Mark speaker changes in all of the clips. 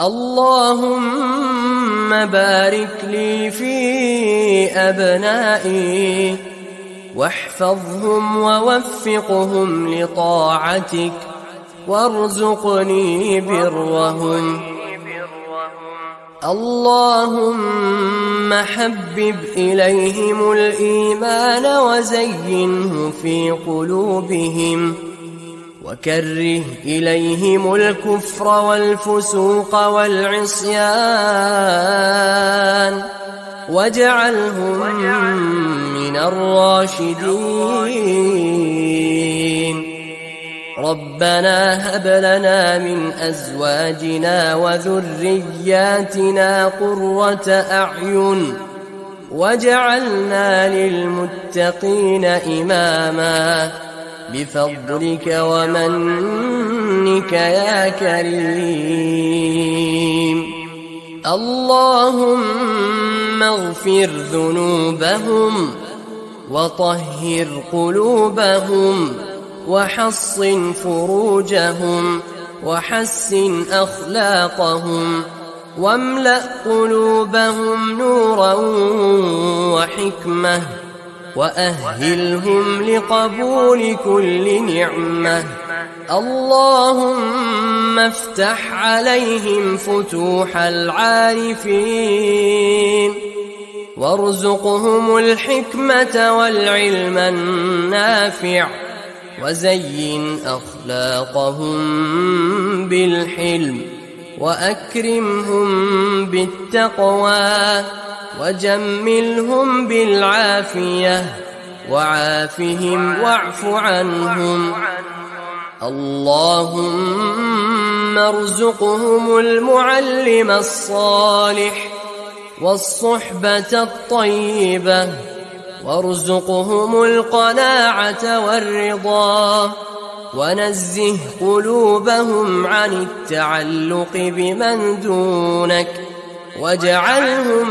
Speaker 1: اللهم بارك لي في أبنائي واحفظهم ووفقهم لطاعتك وارزقني برهم. اللهم حبب إليهم الإيمان وزينه في قلوبهم. وكره إليهم الكفر والفسوق والعصيان واجعلهم من الراشدين. ربنا هب لنا من أزواجنا وذرياتنا قرة أعين واجعلنا للمتقين إماما. بفضلك ومنك يا كريم. اللهم اغفر ذنوبهم وطهر قلوبهم وحصن فروجهم وحسن أخلاقهم واملأ قلوبهم نورا وحكمة. وأهلهم لقبول كل نعمة. اللهم افتح عليهم فتوح العارفين. وارزقهم الحكمة والعلم النافع. وزين أخلاقهم بالحلم. وأكرمهم بالتقوى. وجملهم بالعافية وعافهم واعف عنهم اللهم ارزقهم المعلم الصالح والصحبة الطيبة وارزقهم القناعة والرضا ونزه قلوبهم عن التعلق بمن دونك واجعلهم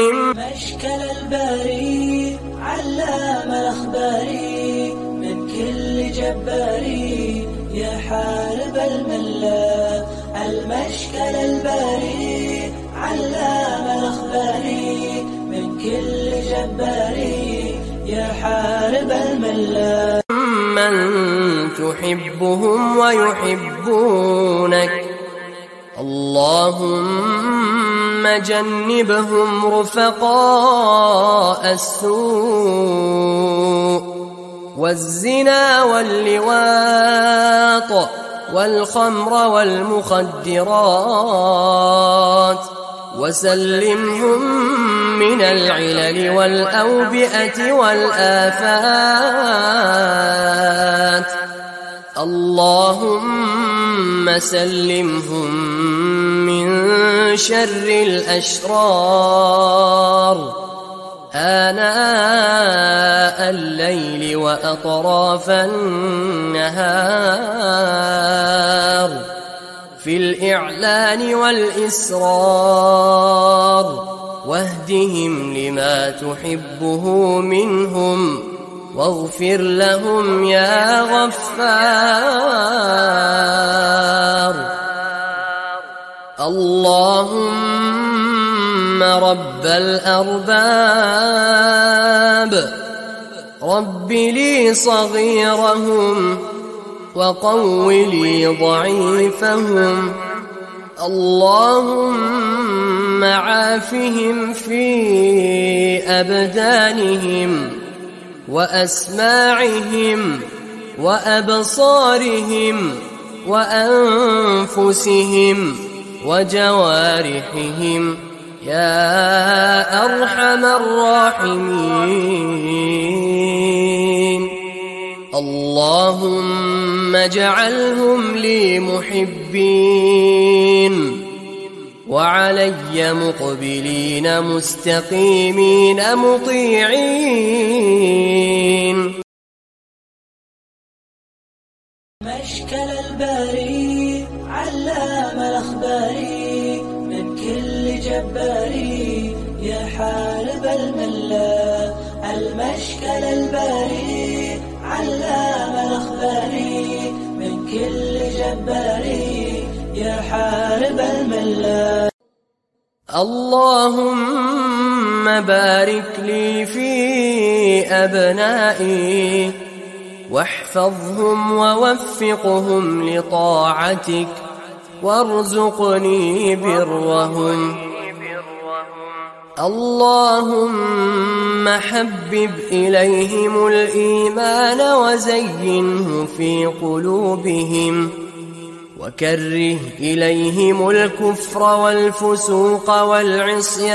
Speaker 1: من
Speaker 2: مشكل الباري علام الأخباري من كل جباري يا حارب الملا المشكل الباري علام الأخباري من كل جباري يا حارب الملا
Speaker 1: من تحبهم ويحبونك. اللهم جنبهم رفقاء السوء والزنا واللواط والخمر والمخدرات وسلمهم من العلل والأوبئة والآفات اللهم سلمهم من شر الأشرار. آناء الليل وأطراف النهار. في الإعلان والإسرار. واهدهم لما تحبه منهم. واغفر لهم يا غفار. اللهم رب الأرباب. رب لي صغيرهم وقو لي ضعيفهم. اللهم عافهم في أبدانهم. وأسماعهم وأبصارهم وأنفسهم وجوارحهم يا أرحم الراحمين. اللهم اجعلهم لي محبين. وعلي مقبلين مستقيمين مطيعين.
Speaker 2: مشكل الباري علام الأخباري من كل جباري يا حارب الملا. المشكل الباري علام الأخباري من كل جباري حارب الملات
Speaker 1: اللهم بارك لي في أبنائي واحفظهم ووفقهم لطاعتك وارزقني برهم. اللهم حبب إليهم الإيمان وزينه في قلوبهم. وكره إليهم الكفر والفسوق والعصيان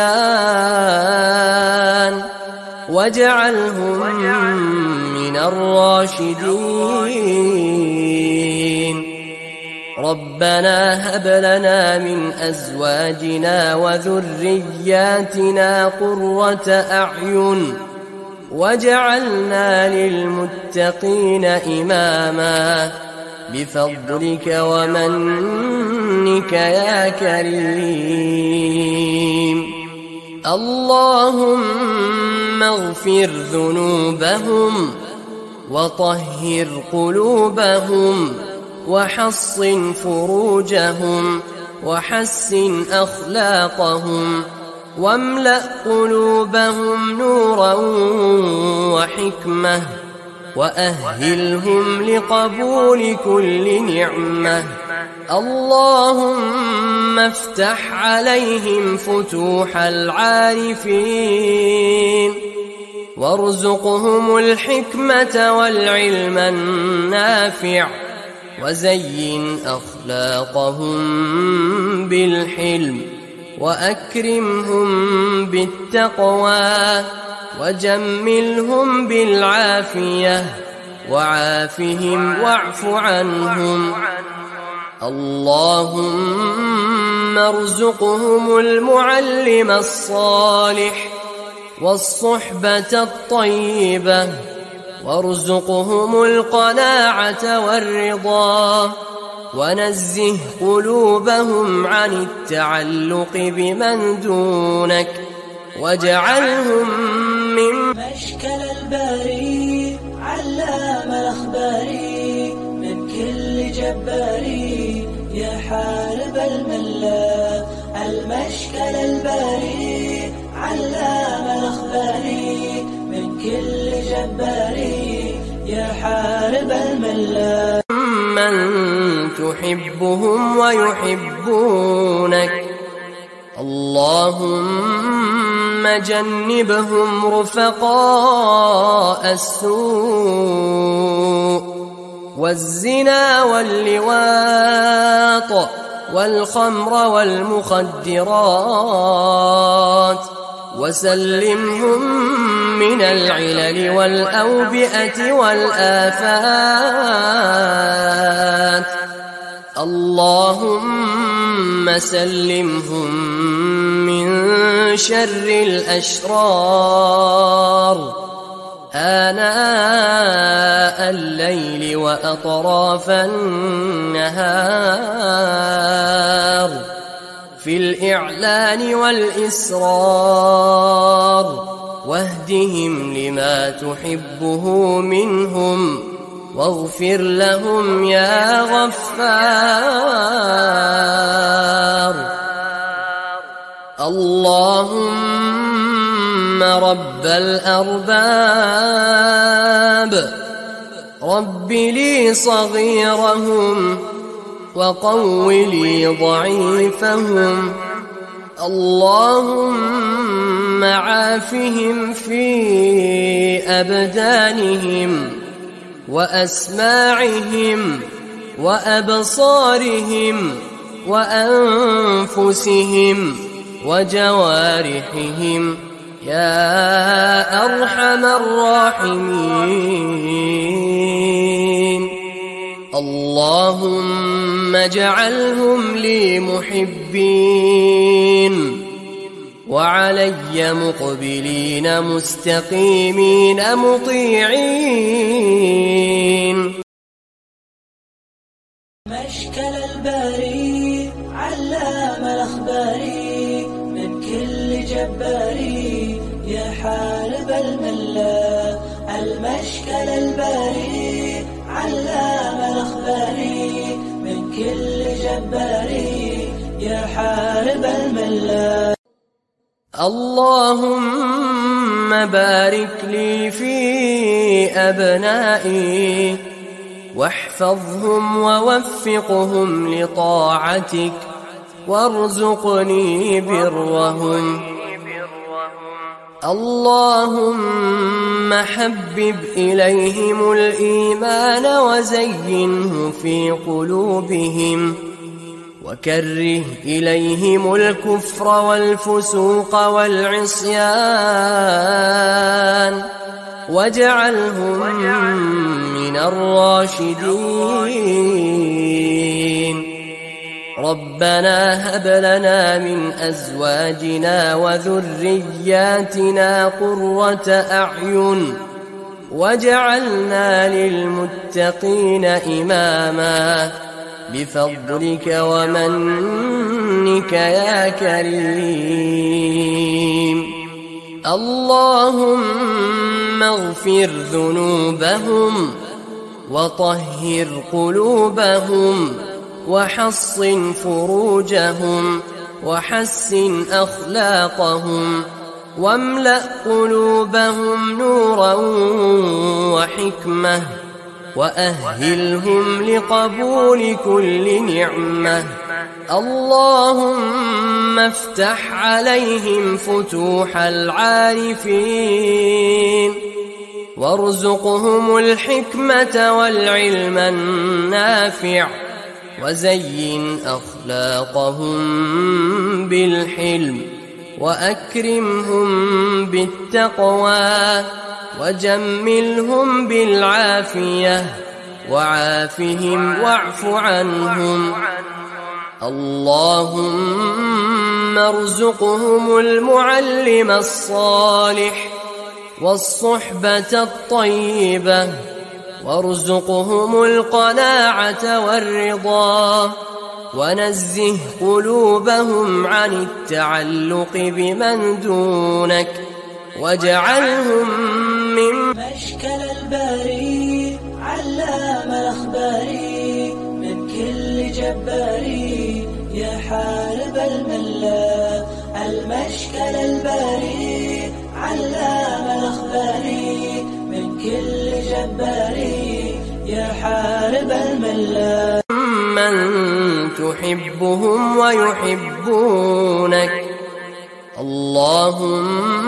Speaker 1: واجعلهم من الراشدين. ربنا هب لنا من أزواجنا وذرياتنا قرة أعين واجعلنا للمتقين إماما. بفضلك ومنك يا كريم. اللهم اغفر ذنوبهم وطهر قلوبهم وحصن فروجهم وحسن أخلاقهم واملأ قلوبهم نورا وحكمة. وأهلهم لقبول كل نعمة. اللهم افتح عليهم فتوح العارفين. وارزقهم الحكمة والعلم النافع. وزين أخلاقهم بالحلم. وأكرمهم بالتقوى. وجملهم بالعافية وعافهم واعف عنهم. اللهم ارزقهم المعلم الصالح والصحبة الطيبة وارزقهم القناعة والرضا ونزه قلوبهم عن التعلق بمن دونك واجعلهم من
Speaker 2: مشكل الباري علام الأخباري من كل جباري يا حارب الملا. المشكل الباري علام الأخباري من كل جباري يا حارب الملا.
Speaker 1: من تحبهم ويحبونك. اللهم جنبهم رفقاء السوء والزنا واللواط والخمر والمخدرات وسلمهم من العلل والأوبئة والآفات اللهم سلمهم من شر الأشرار. آناء الليل وأطراف النهار. في الإعلان والإسرار. واهدهم لما تحبه منهم. واغفر لهم يا غفار. اللهم رب الأرباب. رب لي صغيرهم وقو لي ضعيفهم. اللهم عافهم في أبدانهم. وأسماعهم وأبصارهم وأنفسهم وجوارحهم. يا أرحم الراحمين. اللهم اجعلهم لي محبين. وعلي مقبلين مستقيمين مطيعين.
Speaker 2: مشكل الباري علام الأخباري من كل جباري يا حارب الملا. المشكل الباري علام الأخباري من كل جبار يا حارب الملة
Speaker 1: اللهم بارك لي في أبنائي واحفظهم ووفقهم لطاعتك وارزقني برهم. اللهم حبب إليهم الإيمان وزينه في قلوبهم. وكره إليهم الكفر والفسوق والعصيان واجعلهم من الراشدين. ربنا هب لنا من أزواجنا وذرياتنا قرة أعين واجعلنا للمتقين إماما. بفضلك ومنك يا كريم. اللهم اغفر ذنوبهم وطهر قلوبهم وحصن فروجهم وحسن أخلاقهم واملأ قلوبهم نورا وحكمة. وأهلهم لقبول كل نعمة. اللهم افتح عليهم فتوح العارفين. وارزقهم الحكمة والعلم النافع. وزين أخلاقهم بالحلم. وأكرمهم بالتقوى. وجملهم بالعافية وعافهم واعف عنهم. اللهم ارزقهم المعلم الصالح والصحبة الطيبة وارزقهم القناعة والرضا ونزه قلوبهم عن التعلق بمن دونك واجعلهم من
Speaker 2: مشكل الباري علام الأخباري من كل جباري يا حارب الملة المشكل الباري علام الأخباري من كل جباري يا حارب الملة
Speaker 1: من تحبهم ويحبونك. اللهم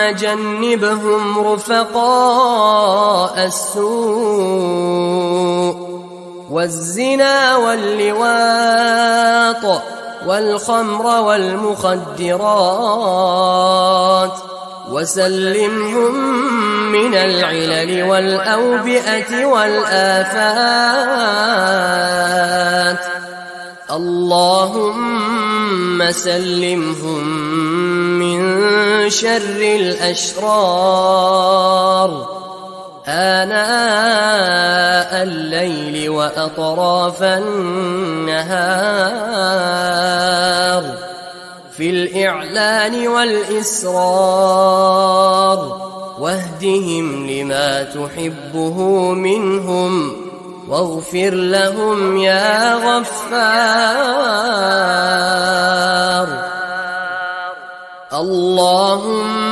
Speaker 1: جنبهم رفقاء السوء والزنا واللواط والخمر والمخدرات وسلمهم من العلل والأوبئة والآفات اللهم سلمهم من شر الأشرار. آناء الليل وأطراف النهار. في الإعلان والإسرار. واهدهم لما تحبه منهم. واغفر لهم يا غفار. اللهم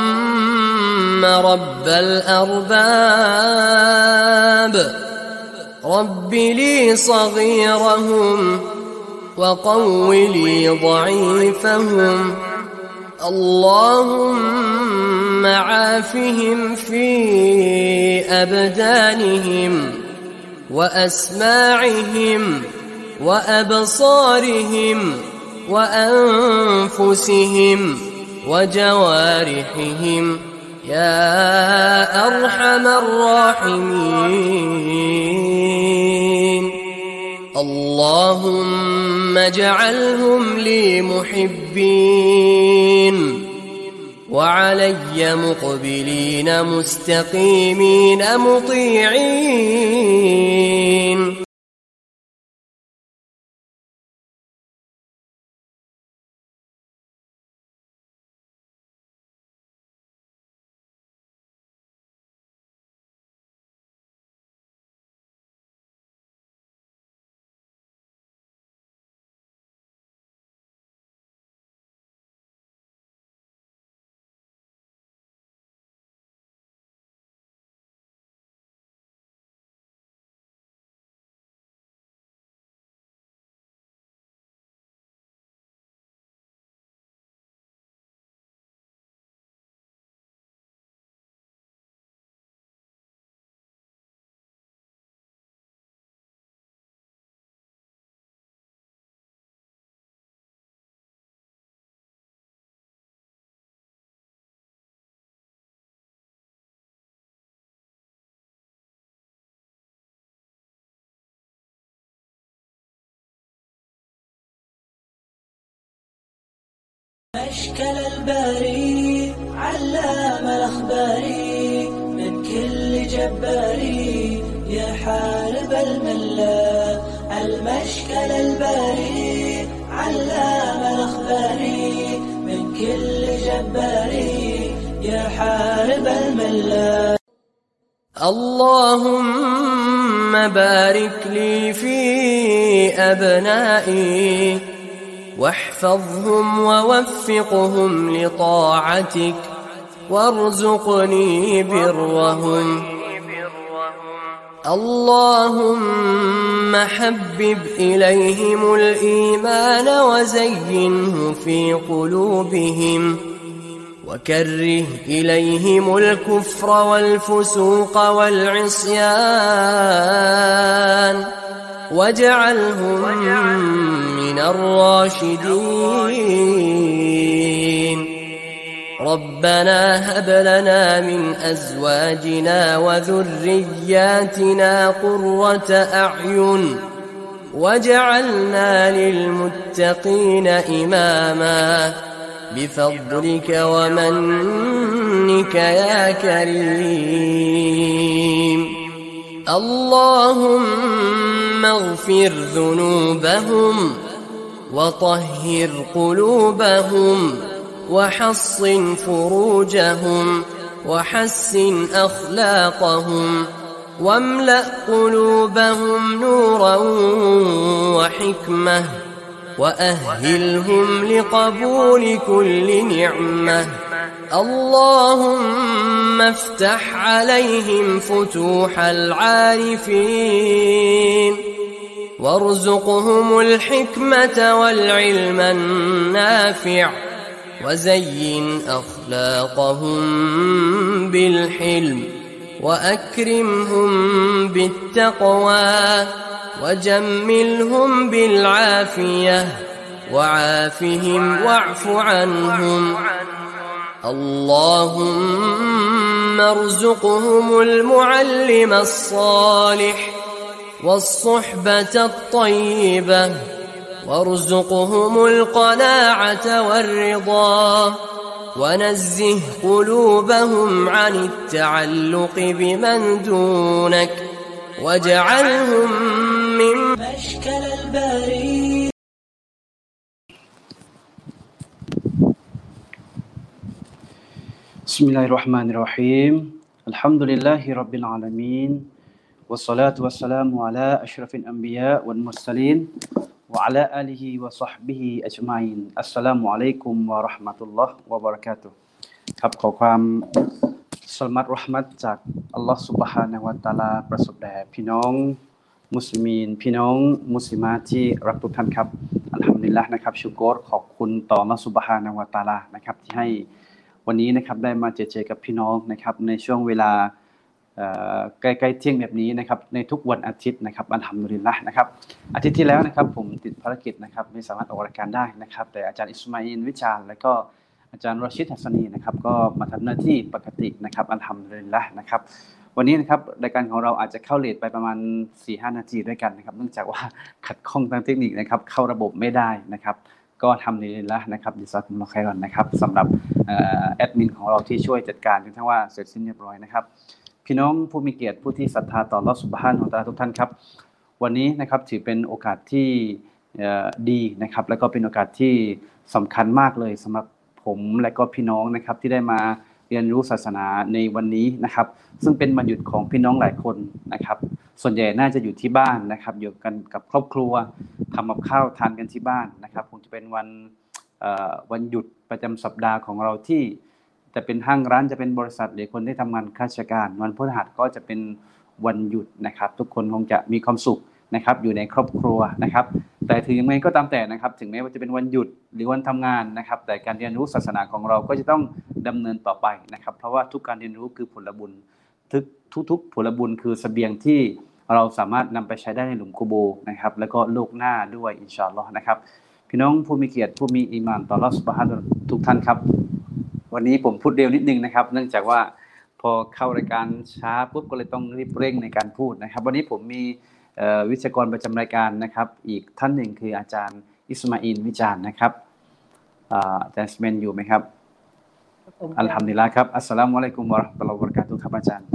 Speaker 1: رب الأرباب. رب لي صغيرهم وقو لي ضعيفهم. اللهم عافهم في أبدانهم. وأسماعهم وأبصارهم وأنفسهم وجوارحهم. يا أرحم الراحمين. اللهم اجعلهم لي محبين. وعلي مقبلين مستقيمين مطيعين.
Speaker 2: المشكل الباري علام الأخباري من كل جباري يا حارب الملة المشكل الباري علام الأخباري من كل جباري يا حارب الملة
Speaker 1: اللهم بارك لي في أبنائي. واحفظهم ووفقهم لطاعتك وارزقني برهم. اللهم حبب إليهم الإيمان وزينه في قلوبهم وكره إليهم الكفر والفسوق والعصيان واجعلهم من الراشدين ربنا هب لنا من أزواجنا وذرياتنا قرة أعين واجعلنا للمتقين إماما بفضلك ومنك يا كريم اللهم اغفر ذنوبهم وطهر قلوبهم وحصن فروجهم وحسن أخلاقهم واملأ قلوبهم نورا وحكمة وأهلهم لقبول كل نعمة اللهم افتح عليهم فتوح العارفين وارزقهم الحكمة والعلم النافع وزين أخلاقهم بالحلم وأكرمهم بالتقوى وجملهم بالعافية وعافهم واعف عنهم اللهم ارزقهم المعلم الصالح والصحبة الطيبة وارزقهم القناعة والرضا ونزه قلوبهم عن التعلق بمن دونك واجعلهم من
Speaker 2: مشكل الباري
Speaker 3: بسم الله الرحمن الرحيم الحمد لله رب العالمين والصلاة والسلام على أشرف الأنبياء والمرسلين وعلى آله وصحبه أجمعين السلام عليكم ورحمة الله وبركاته ครับขอความสลมัดรหมัดจากอัลลอฮ์สุบฮานะฮูวะตะอาลาประสบแด่พี่น้องมุสลิมีน พี่น้องมุสลิมาที่รักทุกท่านครับอัลฮัมดุลิลละห์นะครับชูกรขอบคุณต่ออัลลอฮ์สุบฮานะฮูวะตะอาลานะครับที่ให้ วันนี้นะครับได้มาเจอเจอกับพี่น้องนะครับในช่วงเวลาใกล้ๆเที่ยงแบบนี้นะครับในทุกวันอาทิตย์นะครับอัลฮัมดุลิลละนะครับอาทิตย์ที่แล้วนะครับผมติดภารกิจนะครับไม่สามารถออกรายการได้นะครับ แต่อาจารย์อิสมาอินวิจาและก็อาจารย์รชิดฮัสนีนะครับก็มาทำหน้าที่ปกตินะครับอัลฮัมดุลิลละนะครับวันนี้นะครับรายการของเราอาจจะเข้าเลทไปประมาณ 4-5 นาทีด้วยกันนะครับเนื่องจากว่าขัดข้องทางเทคนิคนะครับเข้าระบบไม่ได้นะครับ ก็ทำดีแล้วนะครับดิซาคุมลอไครอนนะครับสำหรับออแอดมินของเราที่ช่วยจัดการจนทั้งว่าเสร็จสิ้นเรียบร้อยนะครับ พี่น้องผู้มีเกียรติผู้ที่ศรัทธาต่อรอสุบฮานของตาทุกท่านครับ วันนี้นะครับถือเป็นโอกาสที่ดีนะครับ แล้วก็เป็นโอกาสที่สำคัญมากเลยสำหรับผมและก็พี่น้องนะครับที่ได้มา เรียนรู้ศาสนาในวันนี้นะครับ ซึ่งเป็นวันหยุดของพี่น้องหลายคนนะครับ ส่วนใหญ่น่าจะอยู่ที่บ้านนะครับ อยู่กันกับครอบครัวทำกับข้าวทานกันที่บ้านนะครับคงจะเป็นวันวันหยุดประจำสัปดาห์ของเราที่จะเป็นห้างร้านจะเป็นบริษัทหรือคนที่ทำงานข้าราชการ วันพฤหัสก็จะเป็นวันหยุดนะครับ ทุกคนคงจะมีความสุขนะครับ อยู่ในครอบครัวนะครับ แต่ถึงยังไงก็ตามแต่นะครับ ถึงแม้ว่าจะเป็นวันหยุดหรือวันทำงานนะครับ แต่การเรียนรู้ศาสนาของเราก็จะต้องดำเนินต่อไปนะครับ เพราะว่าทุกการเรียนรู้คือผลบุญทุกทุกๆผลบุญคือเสบียงที่เราสามารถนำไปใช้ได้ในหลุมกุโบร์นะครับ แล้วก็โลกหน้าด้วยإن شاء اللهนะครับ พี่น้องผู้มีเกียรติผู้มีอีมานต่ออัลลอฮ์سبحانه وتعالىทุกท่านครับ วันนี้ผมพูดเร็วนิดนึงนะครับ เนื่องจากว่าพอเข้ารายการช้าปุ๊บก็เลยต้องรีบเร่งในการพูดนะครับ วันนี้ผมมี วิทยากรประจำรายการนะครับ อีกท่านหนึ่งคืออาจารย์อิสมาอินวิจารณ์นะครับอ่าอาจารย์สเมนอยู่ไหมครับ
Speaker 4: ผม
Speaker 3: الحمد للهครับ السلام عليكم ورحمة الله وبركاتهครับอาจารย์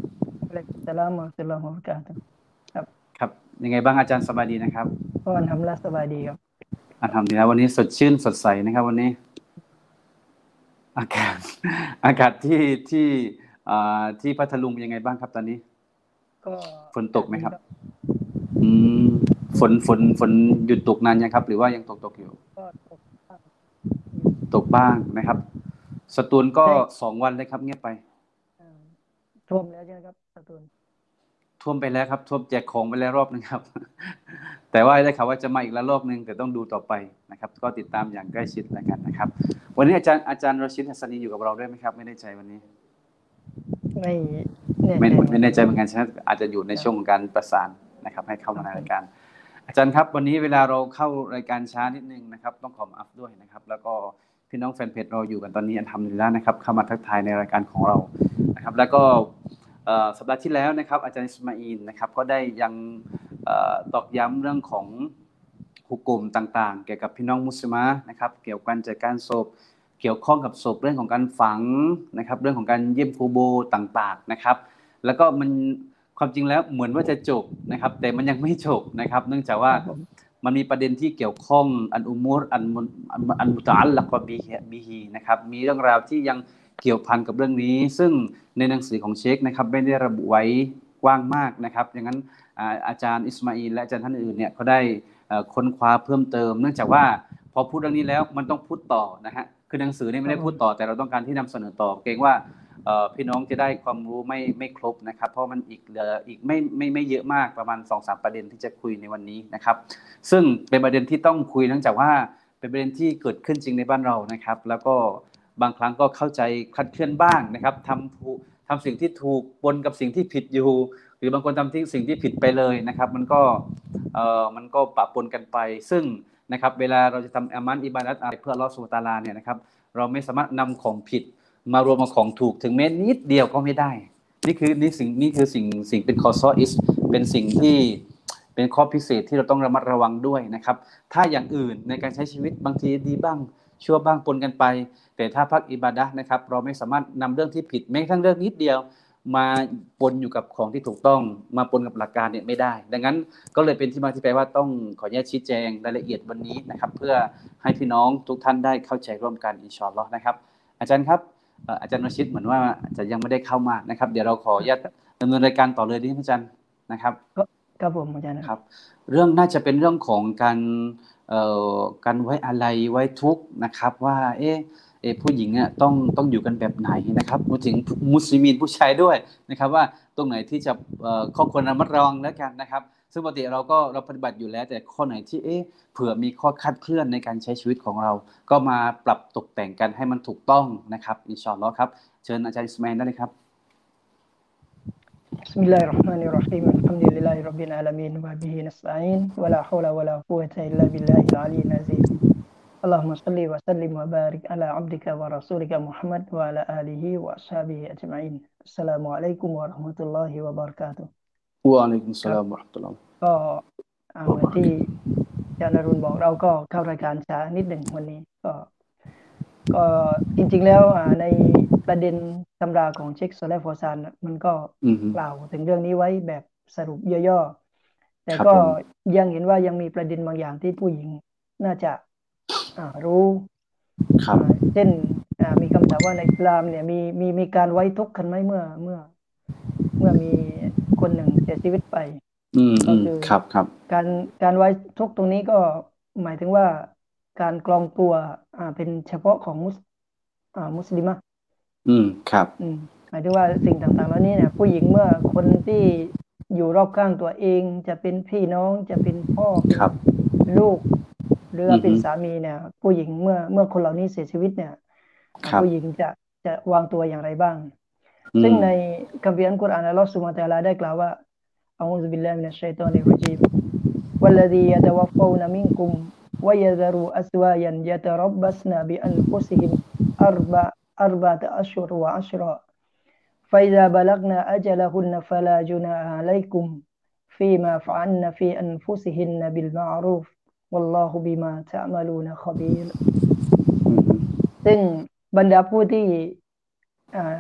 Speaker 4: อะลัยกุมสลามวะเราะห์มะตุลลอฮ์วะบะเราะกาตุฮ์
Speaker 3: ครับ ยังไงบ้างอาจารย์สบายดีนะครับ
Speaker 4: ก็อันทำละสบายดีครับ
Speaker 3: อัลฮัมดุลิลละวันนี้สดชื่นสดใสนะครับ วันนี้ อากาศ อากาศที่ที่อ่าที่พัทลุงเป็นยังไงบ้างครับตอนนี้
Speaker 4: ก็
Speaker 3: ฝนตกไหมครับ อืมฝนฝนฝนหยุดตกนานยังครับ หรือว่ายังตกตกอยู่
Speaker 4: ก็ตกบ้าง
Speaker 3: ตกบ้างนะครับ สตูลก็สองวันเลยครับ เงียบไป
Speaker 4: อ่าท่วมแล้วใช่ไหมครับสตูล
Speaker 3: ท่วมไปแล้วครับท่วมแจกของไปแล้วรอบนึงครับ แต่ว่าได้ข่าวว่าจะมาอีกละรอบนึงแต่ต้องดูต่อไปนะครับ ก็ติดตามอย่างใกล้ชิดแล้วกันนะครับ วันนี้อาจารย์อาจารย์รชิดฮัสซันีอยู่กับเราด้วยไหมครับ ไม่แน่ใจวันนี้
Speaker 4: ไม่แน่
Speaker 3: ไม่
Speaker 4: ใจ
Speaker 3: ไม่แน่ใจเหมือนกันใช่ไหมอาจจะอยู่ในช่วงของการประสาน นะครับให้เข้ามาในรายการ อาจารย์ครับวันนี้เวลาเราเข้ารายการช้านิดนึงนะครับต้องขอมอัพด้วยนะครับแล้วก็พี่น้องแฟนเพจเราอยู่กันตอนนี้อันทำดีแล้วนะครับเข้ามาทักทายในรายการของเรานะครับแล้วก็สัปดาห์ที่แล้วนะครับ อาจารย์อิสมาอินนะครับก็ได้ยังอตอกย้ำเรื่องของหุกกลมต่างๆ เกี่ยวกับพี่น้องมุสลิมะนะครับเกี่ยวกับการจัดการศพเกี่ยวข้องกับศพเรื่องของการฝังนะครับเรื่องของการเยี่ยมคูโบต่างๆนะครับ แล้วก็มัน ความจริงแล้วเหมือนว่าจะจบนะครับ แต่มันยังไม่จบนะครับ เนื่องจากว่า
Speaker 4: มั
Speaker 3: นมีประเด็นที่เกี่ยวข้องอันอุมูรอันมุนอันอันมุตอัลลักบิฮิบิฮินะครับ มีเรื่องราวที่ยังเกี่ยวพันกับเรื่องนี้ ซึ่งในหนังสือของเชคนะครับ ไม่ได้ระบุไว้กว้างมากนะครับอย่างนั้นอาจารย์อิสมาอีลและอาจารย์ท่านอื่นเนี่ยเขาได้ค้นคว้าเพิ่มเติม เนื่องจากว่าพอพูดเรื่องนี้แล้วมันต้องพูดต่อนะฮะคือหนังสือเนี่ยไม่ได้พูดต่อแต่เราต้องการที่นำเสนอต่อเกรงว่า พี่น้องจะได้ความรู้ไม่ไม่ครบนะครับ เพราะมันอีกเหลืออีกไม่ไม่ไม่เยอะมากประมาณ2อสประเด็นที่จะคุยในวันนี้นะครับ ซึ่งเป็นประเด็นที่ต้องคุยเนื่องจากว่าเป็นประเด็นที่เกิดขึ้นจริงในบ้านเรานะครับ แล้วก็บางครั้งก็เข้าใจคลาดเคลื่อนบ้างนะครับทำถูกทำสิ่งที่ถูกปนกับสิ่งที่ผิดอยู่ หรือบางคนทำที่สิ่งที่ผิดไปเลยนะครับ มันก็เอ่อมันก็ปะปนกันไป ซึ่งนะครับ เวลาเราจะทำอามันอิบาดัตอะไรเพื่อลอสุบฮาตาลาเนี่ยนะครับ เราไม่สามารถนำของผิด มารวมกับของถูกถึงแม้นิดเดียวก็ไม่ได้ นี่คือนี่สิ่งนี่คือสิ่งสิ่งเป็นคอซออิสเป็นสิ่งที่เป็นข้อพิเศษที่เราต้องระมัดระวังด้วยนะครับ ถ้าอย่างอื่นในการใช้ชีวิตบางทีดีบ้าง ชั่วบ้างปนกันไป แต่ถ้าพักอิบาดะนะครับ เราไม่สามารถนำเรื่องที่ผิดแม้กระทั่งเรื่องนิดเดียว มาปนอยู่กับของที่ถูกต้อง มาปนกับหลักการเนี่ยไม่ได้ ดังนั้นก็เลยเป็นที่มาที่ไปว่าต้องขออนุญาตชี้แจงรายละเอียดวันนี้นะครับ เพื่อให้พี่น้องทุกท่านได้เข้าใจร่วมกันอินชอนลอฮ์นะครับ อาจารย์ครับ อ่ออาจารย์วชิดเหมือนว่าจะยังไม่ได้เข้ามานะครับ เดี๋ยวเราขออนุญาตดำเนินรายการต่อเลยดีไหมอาจารย์นะครับ
Speaker 4: ครับผมอาจารย์
Speaker 3: ครับ เรื่องน่าจะเป็นเรื่องของการเอ่อการไว้อะไรไว้ทุกข์นะครับ ว่า เอ๊ะเอะผู้หญิงเนี่ยต้องต้องอยู่กันแบบไหนนะครับรวมถึงมุสลิมีนผู้ชายด้วยนะครับ ว่าตรงไหนที่จะเอ่อข้อควรระมัดระวังแล้วกันนะครับ ซึ่งปกติเราก็เราปฏิบัติอยู่แล้ว แต่ข้อไหนที่เอ๊ะเผื่อมีข้อคลาดเคลื่อนในการใช้ชีวิตของเรา ก็มาปรับตกแต่งกันให้มันถูกต้องนะครับอินชาอัลลอฮ์ครับเชิญอาจารย์อิสมาอิลได้เลยครับ
Speaker 4: بسم الله الرحمن الرحيم الحمد لله رب العالمين وبه نستعين ولا حول ولا قوة إلا بالله العلي العظيم اللهم صل وسلم وبارك على عبدك ورسولك محمد وعلى آله وأصحابه أجمعين السلام عليكم ورحمة الله وبركاته
Speaker 3: วะ อะลัยกุมสสลามวะเราะห์มะตุลลอฮ์
Speaker 4: ก็อ่าเหมือนที่อาจารย์อรุณบอกเราก็เข้ารายการช้านิดหนึ่งวันนี้ก็ก็จริง ๆ แล้วอ่าในประเด็นตำราของเช็คโซเลฟอร์ซานน่ะมันก็
Speaker 3: อืมฮึ
Speaker 4: กล่าวถึงเรื่องนี้ไว้แบบสรุปย่อๆแต่
Speaker 3: ครับ
Speaker 4: ก็
Speaker 3: ผม
Speaker 4: ยังเห็นว่ายังมีประเด็นบางอย่างที่ผู้หญิงน่าจะอ่ารู้
Speaker 3: ครับ
Speaker 4: อ่าเช่นอ่ามีคำถามว่าในอิสลามเนี่ยมีมีมีการไว้ทุกข์กันไหมเมื่อเมื่อ เมื่อมีคนหนึ่ง เสียชีวิตไป
Speaker 3: อืม
Speaker 4: ก็
Speaker 3: อืม
Speaker 4: คือ
Speaker 3: ครับครับ
Speaker 4: การการไว้ทุกข์ตรงนี้ก็หมายถึงว่าการกรองตัว อ่า เป็นเฉพาะของมุส อ่า มุสลิมะ
Speaker 3: อืมครับ
Speaker 4: อืมหมายถึงว่าสิ่งต่างๆเหล่านี้เนี่ย ผู้หญิงเมื่อคนที่อยู่รอบข้างตัวเองจะเป็นพี่น้องจะเป็นพ่อเป็น
Speaker 3: ครับ
Speaker 4: ลูกหรือว่าเป็น
Speaker 3: อือฮึ
Speaker 4: สามีเนี่ย ผู้หญิงเมื่อเมื่อคนเหล่านี้เสียชีวิตเนี่ย
Speaker 3: ครับ
Speaker 4: ผู้หญิงจะจะวางตัวอย่างไรบ้าง
Speaker 3: อื
Speaker 4: ซึ่ง
Speaker 3: ม
Speaker 4: ในคัมภีร์อัลกุรอานอัลลอฮฺซุบฮานะฮูวะตะอาลาได้กล่าวว่า อะอูซุบิลลาฮิมินัชชัยฏอนิรเราะญีมวัลลซียะตะวัฟฟาวนะมินกุมวะยะซะรูอัซวายันยะตะร็อบบัสนะบิอันฟุซิฮิมอัรบะอัรบะตะอัชชุรวะอัชรอ فإذا بلغنا أجلهن فلا جناح عليكم فيما فعلن في أنفسهن بالمعروف والله بما تعملون خبير
Speaker 3: อืม
Speaker 4: ซึ่งบรรดาผู้ที่อ่า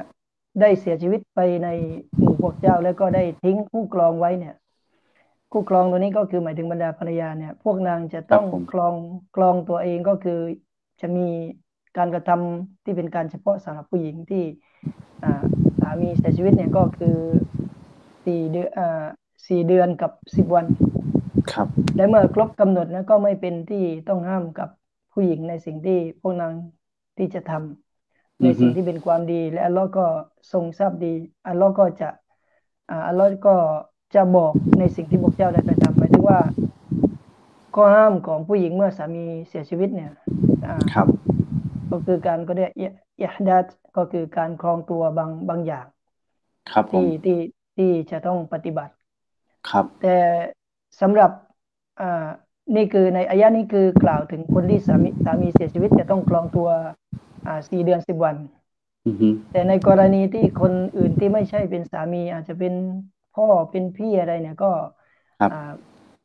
Speaker 4: ได้เสียชีวิตไปในหมู่ พวกเจ้าแล้วก็ได้ทิ้งคู่ครองไว้เนี่ย คู่ครองตัวนี้ก็คือหมายถึงบรรดาภรรยาเนี่ย พวกนางจะต้องครองครองตัวเองก็คือจะมีการกระทำที่เป็นการเฉพาะสำหรับผู้หญิงที่สามีเสียชีวิตเนี่ยก็คือสี่เดือนสี่เดือนกับสิบวัน
Speaker 3: ครับ
Speaker 4: และเมื่อครบกำหนดนะก็ไม่เป็นที่ต้องห้ามกับผู้หญิงในสิ่งที่พวกนางที่จะทำในสิ่งที่เป็นความดี และอัลลอฮ์ก็ทรงทราบดี อัลลอฮ์ก็จะ อัลลอฮ์ก็จะบอกในสิ่งที่พวกเจ้าได้กระทำหมายถึงว่า ข้อห้ามของผู้หญิงเมื่อสามีเสียชีวิตเนี่ย
Speaker 3: ครับ
Speaker 4: ก็คือการก็เรียกอิฮดัดก็คือการครองตัวบางบางอย่าง
Speaker 3: ครับ
Speaker 4: ที่ที่ที่จะต้องปฏิบัติ
Speaker 3: ครับ
Speaker 4: แต่สำหรับอ่านี่คือในอายะนี้คือกล่าวถึงคนที่สามีสามีเสียชีวิตจะต้องครองตัวอ่าสี่เดือนสิบวัน แต่ในกรณีที่คนอื่นที่ไม่ใช่เป็นสามี อาจจะเป็นพ่อเป็นพี่อะไรเนี่ยก็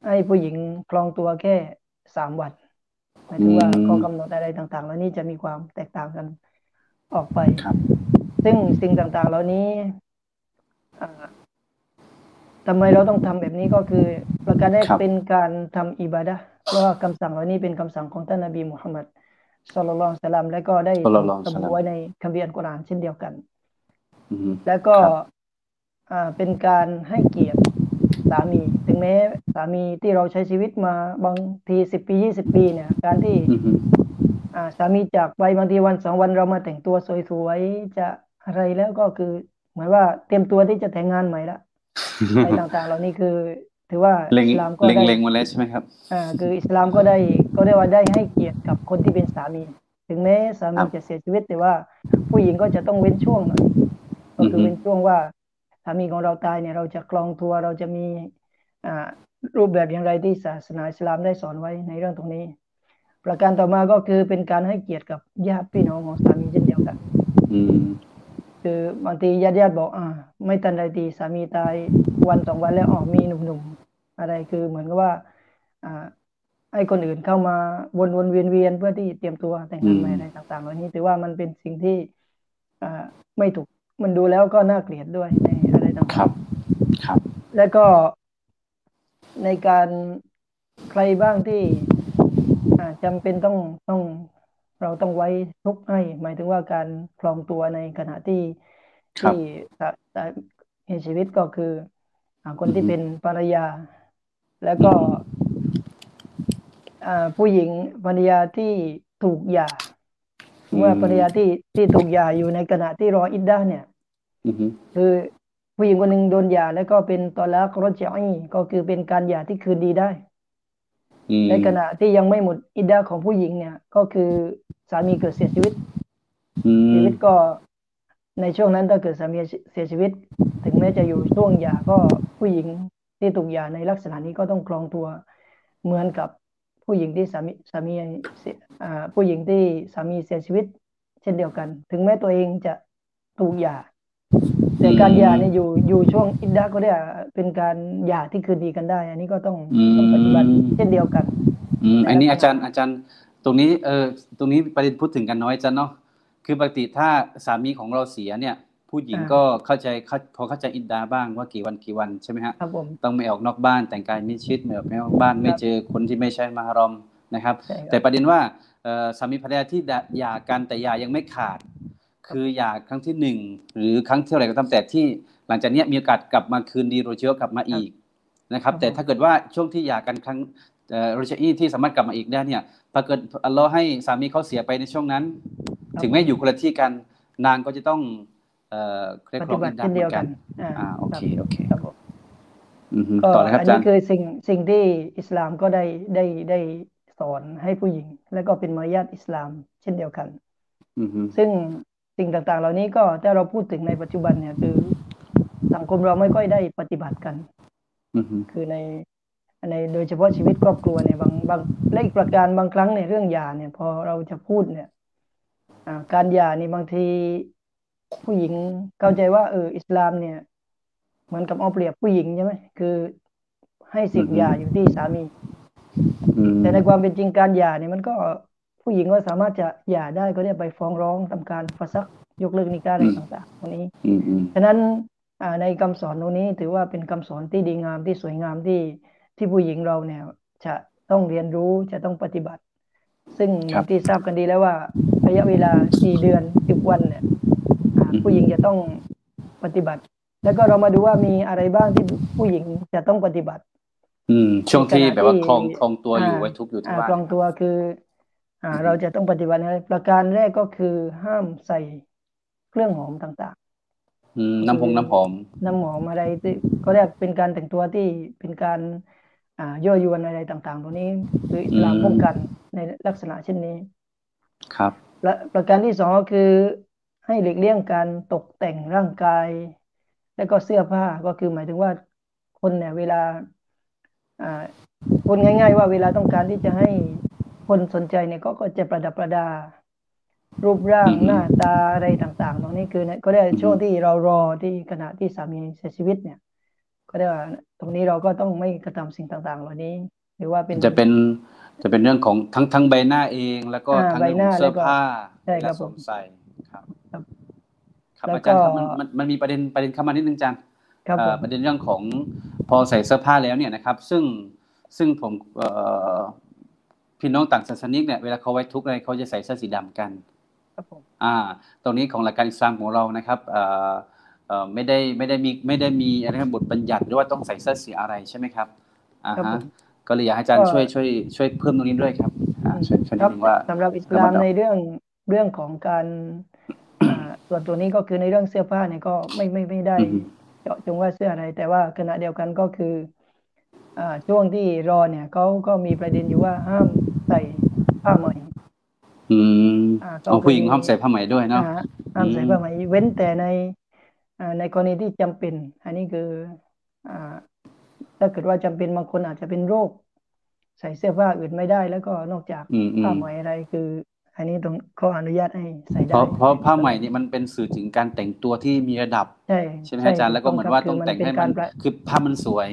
Speaker 4: ให้ผู้หญิงครองตัวแค่สามวันหมายถึงว่าข้อกำหนดอะไรต่างๆเหล่านี้จะมีความแตกต่างกันออกไป
Speaker 3: ครับ
Speaker 4: ซึ่งสิ่งต่างๆ เหล่านี้ทำไมเราต้องทำแบบนี้ก็คือ ประการแรกเป็นการทำอิบาดะเพราะว่าคำสั่งเหล่านี้เป็นคำสั่งของท่านนบีมุฮัมมัด สุลลัลสลัมและก็ได้ระบุไว้ในคัมภีร์อัลกุรอานเช่นเดียวกันแล้วก็เป็นการให้เกียรติสามี ถึงแม้สามีที่เราใช้ชีวิตมาบางทีสิบปียี่สิบปีเนี่ย การที่สามีจากไปบางทีวันสองวันเรามาแต่งตัวสวยๆจะอะไรแล้วก็คือหมายว่าเตรียมตัวที่จะแต่งงานใหม่ละอะไรต่างๆ เหล่านี้คือ ถือว่า
Speaker 3: อิสลามก็ได้เล็งมาแล้วใช่ไหมครับ
Speaker 4: อ่าคืออิสลามก็ได้ก็ได้ว่าได้ให้เกียรติกับคนที่เป็นสามี ถึงแม้สามีจะเสียชีวิตแต่ว่า ผู้หญิงก็จะต้องเว้นช่วงหน่อยก็คือเว้นช่วงว่าสามีของเราตายเนี่ยเราจะคลองทัวเราจะมีอ่ารูปแบบอย่างไรที่ศาสนาอิสลามได้สอนไว้ในเรื่องตรงนี้ ประการต่อมาก็คือเป็นการให้เกียรติกับญาติพี่น้องของสามีเช่นเดียวกันคือบางทีญาติญาติบอกอ่าไม่ทันใดทีสามีตายวันสองวันแล้วออกมีหนุ่มๆ อะไรคือเหมือนกับว่าอ่าให้คนอื่นเข้ามาวนวนเวียนเวียนเพื่อที่เตรียมตัวแต่งงานใหม่อะไรต่างๆเหล่านี้ถือว่ามันเป็นสิ่งที่อ่าไม่ถูกมันดูแล้วก็น่าเกลียดด้วยในอะไรต่าง
Speaker 3: ๆครับครับ
Speaker 4: แล้วก็ในการใครบ้างที่จำเป็นต้องต้องเราต้องไว้ทุกให้ หมายถึงว่าการคลองตัวในขณะที่ที่เห็นชีวิตก็คือคนที่เป็นภรรยา แล้วก็ผู้หญิงภรรยาที่ถูกหย่าเมื่อภรรยาที่ที่ถูกหย่าอยู่ในขณะที่รออิดดาเนี่ยคือผู้หญิงคนหนึ่งโดนหย่าแล้วก็เป็นตอลักรจอีก็คือเป็นการหย่าที่คืนดีได้ในขณะที่ยังไม่หมดอิดดาของผู้หญิงเนี่ย ก็คือสามีเกิดเสียชีวิตชีวิตก็ในช่วงนั้นถ้าเกิดสามีเสียชีวิต ถึงแม้จะอยู่ช่วงหย่าก็ผู้หญิง ที่ถูกหย่าในลักษณะนี้ก็ต้องครองตัวเหมือนกับผู้หญิงที่สามีสามีผู้หญิงที่สามีเสียชีวิต เช่นเดียวกัน ถึงแม้ตัวเองจะถูกหย่าแต่การหย่าเนี่ยอยู่อยู่ช่วงอินดาก็ได้เป็นการหย่าที่คืนดีกันได้ อันนี้ก็ต้องต้องปฏิบัติเช่นเดียวกัน
Speaker 3: อืมอันนี้อาจารย์อาจารย์ ตรงนี้เออตรงนี้ประเด็นพูดถึงกันน้อยจันเนาะคือปกติถ้าสามีของเราเสียเนี่ย ผู้หญิงก็เข้าใจพอเข้าใจอินดาบ้างว่ากี่วันกี่วันใช่ไหมฮะ
Speaker 4: ครับผม
Speaker 3: ต้องไม่ออกนอกบ้านแต่งกายมิชิดไม่ออกนอกบ้านไม่เจอคนที่ไม่ใช่มารอมนะครับ แต่ประเด็นว่าสามีภรรยาที่หย่ากันแต่หย่ายังไม่ขาด คืออยากครั้งที่หนึ่งหรือครั้งที่อะไรก็ตามแต่ที่หลังจากนี้มีโอกาสกลับมาคืนดีโรเชียกลับมาอีกนะครับ แต่ถ้าเกิดว่าช่วงที่อยากกันครั้งโรเชียที่สามารถกลับมาอีกได้เนี่ยถ้าเกิดอัลลอฮ์ให้สามีเขาเสียไปในช่วงนั้น ถึงแม้อยู่คนละที่กันนางก็จะต้อง เอ่อ
Speaker 4: เคล็ดลับกันเดียวกัน
Speaker 3: อ่าโอเคโอเค
Speaker 4: ต่อเลยครับอาจารย์อันนี้คือสิ่งสิ่งที่อิสลามก็ได้ได้ได้สอนให้ผู้หญิง และก็เป็นมารยาทอิสลามเช่นเดียวกันซึ่งสิ่งต่างๆ เหล่านี้ก็ถ้าเราพูดถึงในปัจจุบันเนี่ยคือสังคมเราไม่ค่อยได้ปฏิบัติกันคือในในโดยเฉพาะชีวิตครอบครัวเนี่ยบางบางและอีกประการบางครั้งในเรื่องยาเนี่ย พอเราจะพูดเนี่ยการยานี่บางที ผู้หญิงเข้าใจว่าเอออิสลามเนี่ยเหมือนกับเอาเปรียบผู้หญิงใช่ไหมคือ ให้สิทธิ์ยาอยู่ที่สามี แต่ในความเป็นจริงการยาเนี่ยมันก็ผู้หญิงก็สามารถจะหย่าได้ก็ได้ไปฟ้องร้องทำการฟาซักยกเลิกนิกาอะไรต่างๆตรงนี้
Speaker 3: อืมอืม
Speaker 4: ฉะนั้นอ่าในคำสอนตรงนี้ถือว่าเป็นคำสอนที่ดีงามที่สวยงามที่ที่ผู้หญิงเราเนี่ย จะต้องเรียนรู้จะต้องปฏิบัติ ซึ่งอย่างที่ทราบกันดีแล้วว่าระยะเวลาสี่เดือนสิบวันเนี่ยอ่า ผู้หญิงจะต้องปฏิบัติ แล้วก็เรามาดูว่ามีอะไรบ้างที่ผู้หญิงจะต้องปฏิบัติ
Speaker 3: อืม ช่วงที่
Speaker 4: ในขณะ
Speaker 3: แบบว่า
Speaker 4: ที่
Speaker 3: คลองคลองตัวอยู่
Speaker 4: อ่า
Speaker 3: ไว้ทุกข์อยู่ที่
Speaker 4: อ่า
Speaker 3: บ้าน
Speaker 4: คลองตัวคือ อ่า
Speaker 3: อือฮึ
Speaker 4: เราจะต้องปฏิบัติอะไรประการแรกก็คือห้ามใส่เครื่องหอมต่าง
Speaker 3: อืม น้ำพงน้ำหอม
Speaker 4: ๆน้ำหอมอะไรที่ก็เรียกเป็นการแต่งตัวที่เป็นการอ่ายั่วยวนอะไรต่างๆ ตรงนี้คืออิสลาม
Speaker 3: อืม
Speaker 4: ป้องกันในลักษณะเช่นนี้
Speaker 3: ครับ
Speaker 4: และประการที่สองก็คือ ให้หลีกเลี่ยงการตกแต่งร่างกาย และก็เสื้อผ้าก็คือหมายถึงว่าคนเนี่ยเวลาอ่าคนง่าย ๆ ว่าเวลาต้องการที่จะให้คนสนใจเนี่ยก็ก็จะประดับประดา รูปร่าง
Speaker 3: อืม
Speaker 4: หน้าตาอะไรต่างๆ ตรงนี้คือเนี่ยก็ได้ช่วงที่เรารอที่ขณะที่สามีเสียชีวิตเนี่ย ก็ได้ว่าตรงนี้เราก็ต้องไม่กระทำสิ่งต่างๆ เหล่านี้ หรือว่าเป็น
Speaker 3: จะเป็นจะเป็นเรื่องของทั้งทั้งใบหน้าเอง แล้วก็
Speaker 4: อ่า
Speaker 3: ทั้ง
Speaker 4: ใบ
Speaker 3: เรื่อง
Speaker 4: ห
Speaker 3: ของ
Speaker 4: น้า
Speaker 3: เสื้อ
Speaker 4: แล้วก็
Speaker 3: ผ้า
Speaker 4: ใช่ครับ
Speaker 3: และสวมใส่ครับ
Speaker 4: ครับ
Speaker 3: ครับ
Speaker 4: แล้ว
Speaker 3: อาจารย์ครับ
Speaker 4: ก็
Speaker 3: มันมันมันมีประเด็นประเด็นเข้ามานิดนึงอาจารย์
Speaker 4: ครับ
Speaker 3: เอ่
Speaker 4: ผ
Speaker 3: อ
Speaker 4: ม
Speaker 3: ประเด็นเรื่องของพอใส่เสื้อผ้าแล้วเนี่ยนะครับ ซึ่งซึ่งผมเอ่อพี่น้องต่างศาสนิกเนี่ยเวลาเขาไว้ทุกข์อะไรเขาจะใส่เสื้อสีดำกัน
Speaker 4: ครับผม
Speaker 3: อ่า ตรงนี้ของหลักการอิสลามของเรานะครับเอ่อเอ่อไม่ได้ไม่ได้มีไม่ได้มีอะไรนะบทบัญญัติหรือว่าต้องใส่เสื้อสีอะไรใช่ไหมครับอ่า
Speaker 4: ครับ
Speaker 3: ฮะ
Speaker 4: ผม
Speaker 3: ก็เลยอยากให้อาจารย์
Speaker 4: ก็
Speaker 3: ช่วยช่วยช่วยเพิ่มตรงนี้ด้วยครับอ่าช่วยช่วยนิ
Speaker 4: ครั
Speaker 3: ด
Speaker 4: บ
Speaker 3: นึงว่า
Speaker 4: สำหรับอิสลาม
Speaker 3: ระมัดระวัง
Speaker 4: ในเรื่องเรื่องของการอ่า ส่วนตัวนี้ก็คือในเรื่องเสื้อผ้าเนี่ยก็ไม่ไม่ไม่ได้
Speaker 3: อืม
Speaker 4: เจาะจงว่าเสื้ออะไร แต่ว่าขณะเดียวกันก็คืออ่าช่วงที่รอเนี่ยเขาก็มีประเด็นอยู่ว่าห้ามใส่ผ้าไหม
Speaker 3: อืม
Speaker 4: อ่าก็
Speaker 3: เอาผู้หญิง
Speaker 4: คือ
Speaker 3: ห้ามใส่ผ้าไหมด้วยเนาะ
Speaker 4: อ่าห้ามใส่
Speaker 3: อืม
Speaker 4: ผ้าไหมเว้นแต่ในอ่าในกรณีที่จำเป็น อันนี้คืออ่าถ้าเกิดว่าจำเป็นบางคนอาจจะเป็นโรค ใส่เสื้อผ้าอื่นไม่ได้ แล้วก็นอกจาก
Speaker 3: อืมอื
Speaker 4: ผ้ามไหมอะไรคือ อันนี้ตรงเขาอนุญาตให้ใส่
Speaker 3: เพ
Speaker 4: ได้
Speaker 3: ราะเพราะผ้าไหมนี่มันเป็นสื่อถึงการแต่งตัวที่มีระดับ
Speaker 4: ใช่
Speaker 3: ใช่ไหม
Speaker 4: ใช่
Speaker 3: อาจารย์แล้วก็เหมือนว่า
Speaker 4: ถู
Speaker 3: ต้อง
Speaker 4: ครับ
Speaker 3: แต่ง
Speaker 4: คื
Speaker 3: ให้
Speaker 4: เป็
Speaker 3: มัน
Speaker 4: การประ
Speaker 3: คือผ้ามันสวย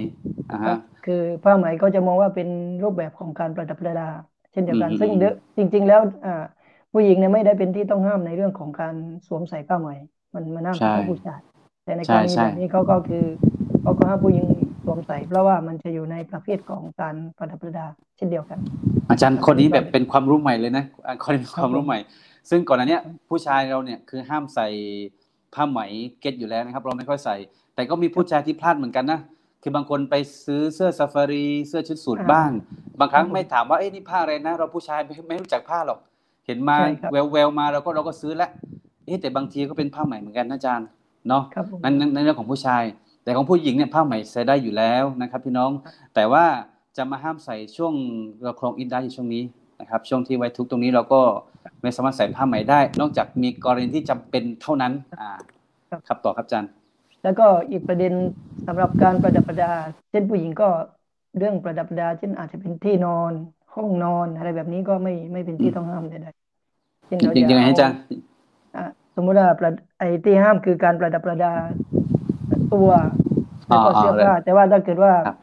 Speaker 3: อ่า
Speaker 4: ครั
Speaker 3: ฮะ
Speaker 4: บคือผ้าไหมก็จะมองว่าเป็นรูปแบบของการประดับประดา เช่นเดียวกัน
Speaker 3: อืม
Speaker 4: ซึ่ง
Speaker 3: อืม
Speaker 4: เดอะจริง ๆ แล้วอ่าผู้หญิงเนี่ยไม่ได้เป็นที่ต้องห้ามในเรื่องของการสวมใส่ผ้าไหมมันมันห้ามเฉ
Speaker 3: ใช่
Speaker 4: พาะผู้ชายแต่ในก
Speaker 3: ใช่
Speaker 4: รณี
Speaker 3: ใช่
Speaker 4: แบบนี้เขาก็คือเขาก็ห้ามผู้หญิง สวมใส่เพราะว่ามันจะอยู่ในประเภทของการประดับประดาเช่นเดียวกัน
Speaker 3: อาจารย์คนนี้แบบเป็นความรู้ใหม่เลยนะอ่าคนนี้เป็นความ
Speaker 4: ครับผม
Speaker 3: รู้ใหม่ ซึ่งก่อนหน้าเนี้ยผู้ชายเราเนี่ยคือห้ามใส่ผ้าไหมเก็ตอยู่แล้วนะครับ เราไม่ค่อยใส่ แต่ก็มีผู้ชายที่พลาดเหมือนกันนะคือบางคนไปซื้อเสื้อซาฟารีเสื้อชุดสูท
Speaker 4: อ่า
Speaker 3: บ้าง บางครั้ง
Speaker 4: ครับผม
Speaker 3: ไม่ถามว่าเอ้ยนี่ผ้าอะไรนะ เราผู้ชายไม่ไม่รู้จักผ้าหรอก เห็นมา
Speaker 4: ใช่ครับ
Speaker 3: แววแววๆมาเราก็เราก็ซื้อแล้วเอ๊ะแต่บางทีก็เป็นผ้าไหมเหมือนกันนะอาจารย์เนาะ
Speaker 4: ครับผม
Speaker 3: นั่นนั่นในเรื่องของผู้ชาย แต่ของผู้หญิงเนี่ยผ้าไหมใส่ได้อยู่แล้วนะครับ พี่น้องแต่ว่าจะมาห้ามใส่ช่วงเราครองอินได้อยู่ช่วงนี้นะครับ ช่วงที่ไว้ทุกข์ตรงนี้เราก็ไม่สามารถใส่ผ้าไหมได้ นอกจากมีกรณีที่จำเป็นเท่านั้นอ่า
Speaker 4: ครับ
Speaker 3: ครับต่อครับอาจารย์
Speaker 4: แล้วก็อีกประเด็นสำหรับการประดับประดา เช่นผู้หญิงก็เรื่องประดับประดา เช่นอาจจะเป็นที่นอน ห้องนอนอะไรแบบนี้ก็ไม่ไม่เป็นที่ต้องห้ามใดๆเช่นเรา
Speaker 3: ยัง
Speaker 4: จะ
Speaker 3: ยังไงให้อา
Speaker 4: เอา
Speaker 3: จารย์
Speaker 4: อะสมมุติว่าประไอ้ที่ห้ามคือการประดับประดา ตัวแล้วก็
Speaker 3: อ่า
Speaker 4: เสื้อ
Speaker 3: อ่าเลย
Speaker 4: ผ้าแต่ว่าถ้าเกิดว่า
Speaker 3: ครับ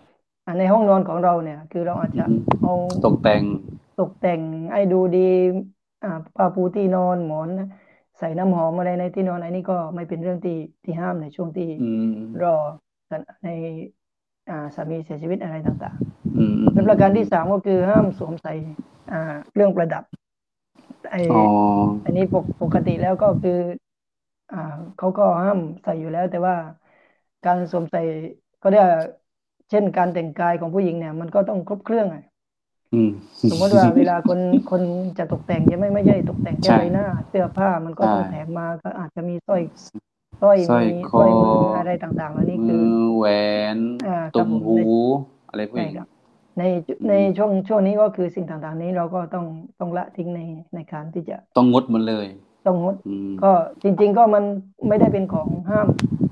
Speaker 4: อะในห้องนอนของเราเนี่ย คือเราอาจจะ
Speaker 3: อืม
Speaker 4: เอา
Speaker 3: ตกแต่ง
Speaker 4: ตกแต่งให้ดูดี อ่าผ้าปูที่นอนหมอนใส่น้ำหอมอะไรในที่นอนอันนี้ก็ไม่เป็นเรื่องที่ที่ห้ามในช่วงที่
Speaker 3: อืม
Speaker 4: รอกันในอ่าสามีเสียชีวิตอะไรต่าง
Speaker 3: อืม
Speaker 4: ๆและประการที่สามก็คือห้ามสวมใส่อ่าเครื่องประดับไอ
Speaker 3: อ๋อ
Speaker 4: อันนี้ปกปกติแล้วก็คือ อ่าเขาก็ห้ามใส่อยู่แล้ว แต่ว่า การสวมใส่ก็ได้เช่นการแต่งกายของผู้หญิงเนี่ย มันก็ต้องครบเครื่องอะ
Speaker 3: อืม
Speaker 4: สมมติว่าเวลาคนคนจะตกแต่งจะไม่ไม่ใช่ตกแต่งแค่
Speaker 3: ใช่
Speaker 4: ใบหน้า เสื้อผ้ามันก็ต้อง
Speaker 3: ใช่
Speaker 4: แถมมาก็อาจจะมีสร้อยสร้อย
Speaker 3: สร้อย
Speaker 4: มี
Speaker 3: ค
Speaker 4: สร้อยมือ
Speaker 3: ออ
Speaker 4: อะไรต่างๆเหล่านี้คื
Speaker 3: มื
Speaker 4: อ
Speaker 3: อแหวน
Speaker 4: อ่าครับ
Speaker 3: ตุ่ม
Speaker 4: ผม
Speaker 3: หูอะไรพวก
Speaker 4: ใช่
Speaker 3: นี้
Speaker 4: ครับในในช่วงช่วงนี้ก็คือสิ่งต่างๆ นี้เราก็ต้องต้องละทิ้งในในการที่จะ
Speaker 3: ต้องงดหมดเลย
Speaker 4: ต้องงด
Speaker 3: อืม
Speaker 4: ก็จริง ๆ ก็มันไม่ได้เป็นของห้าม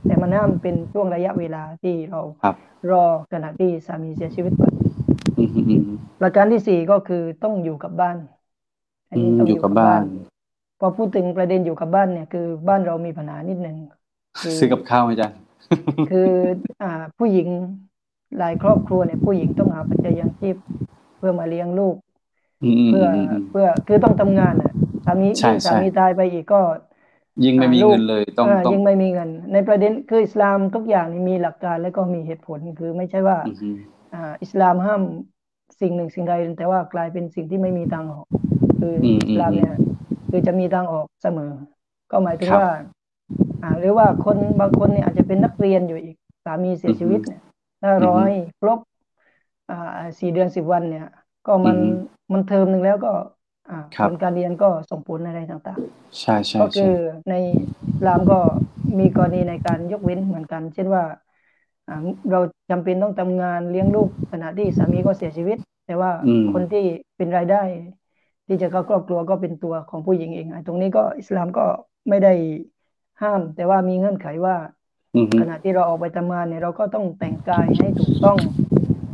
Speaker 4: แต่มันห้ามเป็นช่วงระยะเวลาที่เรา
Speaker 3: ครับ
Speaker 4: รอขณะที่สามีเสียชีวิตก่อน
Speaker 3: อืมอืมอืม
Speaker 4: ประการที่สี่ก็คือต้องอยู่กับบ้าน อัน
Speaker 3: อื
Speaker 4: นี้
Speaker 3: ม
Speaker 4: ต้อง
Speaker 3: อยู่กับบ้าน
Speaker 4: พอพูดถึงประเด็นอยู่กับบ้านเนี่ยคือบ้านเรามีปัญหานิดหนึ่งคือ
Speaker 3: ซื้อกับข้าวไหมอาจารย์
Speaker 4: คืออ่าผู้หญิงหลายครอบครัวเนี่ยผู้หญิงต้องหาปัจจัยยังชีพเพื่อมาเลี้ยงลูก
Speaker 3: อืม
Speaker 4: เพื่อ
Speaker 3: อืมอืม
Speaker 4: เพื่อคือต้องทำงานน่ะสามี
Speaker 3: ใช่
Speaker 4: ยิ่งสา
Speaker 3: ใช่
Speaker 4: มีตายไปอีกก็
Speaker 3: ยิ่งไม่มี
Speaker 4: ลูก
Speaker 3: เงินเลยต้อง
Speaker 4: เออ
Speaker 3: ต้อง
Speaker 4: ยิ่งไม่มีเงิน ในประเด็นคืออิสลามทุกอย่างนี่มีหลักการและก็มีเหตุผลคือไม่ใช่ว่า
Speaker 3: อือฮึ
Speaker 4: อ่าอิสลามห้ามสิ่งหนึ่งสิ่งใดแต่ว่ากลายเป็นสิ่งที่ไม่มีทางออก คืออ
Speaker 3: อืม
Speaker 4: อิสลาม
Speaker 3: อืม
Speaker 4: เนี่ยคือจะมีทางออกเสมอ ก็หมายถึง
Speaker 3: ครับ
Speaker 4: ว่า อ่า หรือว่าคนบางคนเนี่ยอาจจะเป็นนักเรียนอยู่อีกสามีเสีย
Speaker 3: อือฮึ
Speaker 4: ชีวิตเนี่ยถ้า
Speaker 3: อือฮึ
Speaker 4: รอให้ครบอ่าสี่เดือนสิบวันเนี่ย ก็มัน
Speaker 3: อือฮึ
Speaker 4: มันเทอมหนึ่งแล้วก็อ่า
Speaker 3: ครับ
Speaker 4: ผลการเรียนก็ส่งผลอะไรต่าง
Speaker 3: ใช่ใช่
Speaker 4: ๆก็คื
Speaker 3: ใช่
Speaker 4: อในอิสลามก็มีกรณีในการยกเว้นเหมือนกัน เช่นว่าอ่าเราจำเป็นต้องทำงานเลี้ยงลูกขณะที่สามีก็เสียชีวิต แต่ว่า
Speaker 3: อืม
Speaker 4: คนที่เป็นรายได้ ที่จะเข้าครอบครัวก็เป็นตัวของผู้หญิงเองไอ้ตรงนี้ก็อิสลามก็ไม่ได้ห้าม แต่ว่ามีเงื่อนไขว่า
Speaker 3: อือฮึ
Speaker 4: ขณะที่เราออกไปทำงานเนี่ยเราก็ต้องแต่งกายให้ถูกต้อง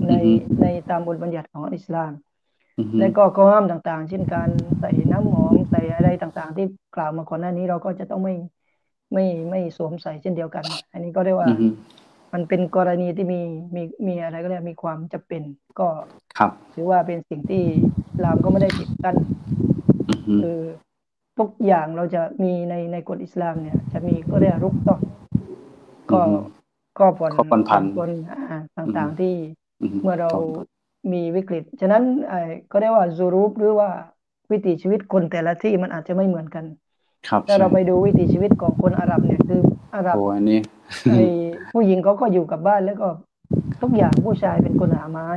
Speaker 4: ใน
Speaker 3: อือฮึ
Speaker 4: ในตามบทบัญญัติของอิสลาม
Speaker 3: อือฮึ
Speaker 4: และก็ข้อห้ามต่างๆ เช่นการใส่น้ำหอมใส่อะไรต่างๆ ที่กล่าวมาก่อนหน้านี้เราก็จะต้องไม่ไม่ไม่สวมใส่เช่นเดียวกัน อันนี้ก็เรียกว่า
Speaker 3: อือฮึ
Speaker 4: มันเป็นกรณีที่มีมีมีอะไรก็เรียกมีความจำเป็น ก็
Speaker 3: ครับ
Speaker 4: ถือว่าเป็นสิ่งที่อิสลามก็ไม่ได้ปิดกั้น
Speaker 3: อือฮึ
Speaker 4: คือทุกอย่างเราจะมีในในกฎอิสลามเนี่ย จะมีก็เรียกรุกต้องก็
Speaker 3: อือฮึ
Speaker 4: ก็ผ่อน
Speaker 3: ข้อผ่อนผัน
Speaker 4: ผ่อนอ่าต่างๆที่
Speaker 3: อือฮึ
Speaker 4: เมื่อเรา
Speaker 3: ต้อง
Speaker 4: มีวิกฤต ฉะนั้นไอ้ก็เรียกว่าซูรูปหรือว่าวิถีชีวิตคนแต่ละที่มันอาจจะไม่เหมือนกัน
Speaker 3: ครับ
Speaker 4: ถ้าเรา
Speaker 3: ใช่
Speaker 4: ไปดูวิถีชีวิตของคนอาหรับเนี่ยคืออาหรับ
Speaker 3: โอ้อันนี้
Speaker 4: ไอ้ผู้หญิงเขาก็อยู่กับบ้านแล้วก็ทุกอย่างผู้ชายเป็นคนหาไม้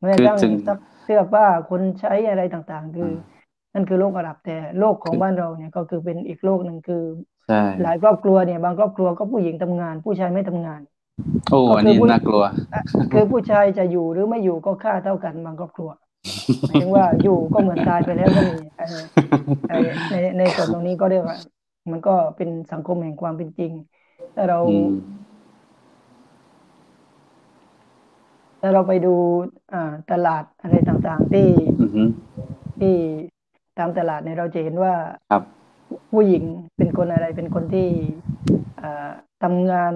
Speaker 4: แม้กระทั่ง
Speaker 3: คือถึง
Speaker 4: ซักเสื้อผ้าคนใช้อะไรต่างๆ คืออ
Speaker 3: ม
Speaker 4: นั่นคือโลกอาหรับแต่โลกของ
Speaker 3: คือ
Speaker 4: บ้านเราเนี่ยก็คือเป็นอีกโลกหนึ่งคือ
Speaker 3: ใช่
Speaker 4: หลายครอบครัวเนี่ยบางครอบครัวก็ผู้หญิงทำงาน ผู้ชายไม่ทำงาน
Speaker 3: โอ้
Speaker 4: ก็
Speaker 3: อัน
Speaker 4: คือ
Speaker 3: นี้
Speaker 4: ผู้
Speaker 3: น่ากลัว
Speaker 4: อะคือผู้ชายจะอยู่หรือไม่อยู่ก็ค่าเท่ากันบางครอบครัวหมายถึงว่าอยู่ก็เหมือนตายไปแล้วก็มีเออไอ้ในในส่วนตรงนี้ก็เรียกว่า มันก็เป็นสังคมแห่งความเป็นจริงถ้าเรา
Speaker 3: อืม
Speaker 4: ถ้าเราไปดูอ่าตลาดอะไรต่างๆที่
Speaker 3: อือฮึ
Speaker 4: ที่ตามตลาดเนี่ยเราจะเห็นว่า
Speaker 3: ครับ
Speaker 4: ผู้หญิงเป็นคนอะไรเป็นคนที่อ่าทำงาน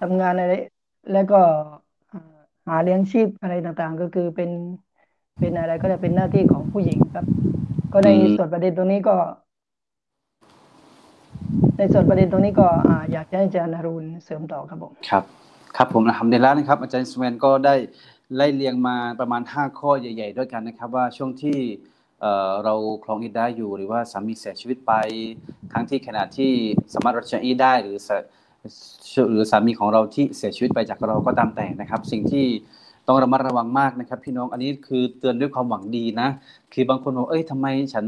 Speaker 4: ทำงานอะไร แล้วก็อ่าหาเลี้ยงชีพอะไรต่างๆ ก็คือเป็นเป็นอะไรก็จะเป็นหน้าที่ของผู้หญิงครับ ก็ใน
Speaker 3: อืม
Speaker 4: ส่วนประเด็นตรงนี้ก็ ในส่วนประเด็นตรงนี้ก็อ่าอยากจะให้อาจารย์อรุณเสริมต่อครับผม
Speaker 3: ครับ ครับผมทำได้แล้วนะครับ อาจารย์สแวนก็ได้ไล่เรียงมาประมาณ 5 ข้อใหญ่ ๆ ด้วยกันนะครับ ว่าช่วงที่เอ่อเราครองอิดได้อยู่หรือว่าสามีเสียชีวิตไปทั้งที่ขณะที่สามารถรัชอีได้หรือสา หรือสามีของเราที่เสียชีวิตไปจากเราก็ตามแต่นะครับ สิ่งที่ต้องระมัดระวังมากนะครับ พี่น้องอันนี้คือเตือนด้วยความหวังดีนะ คือบางคนบอกเอ้ยทำไมฉัน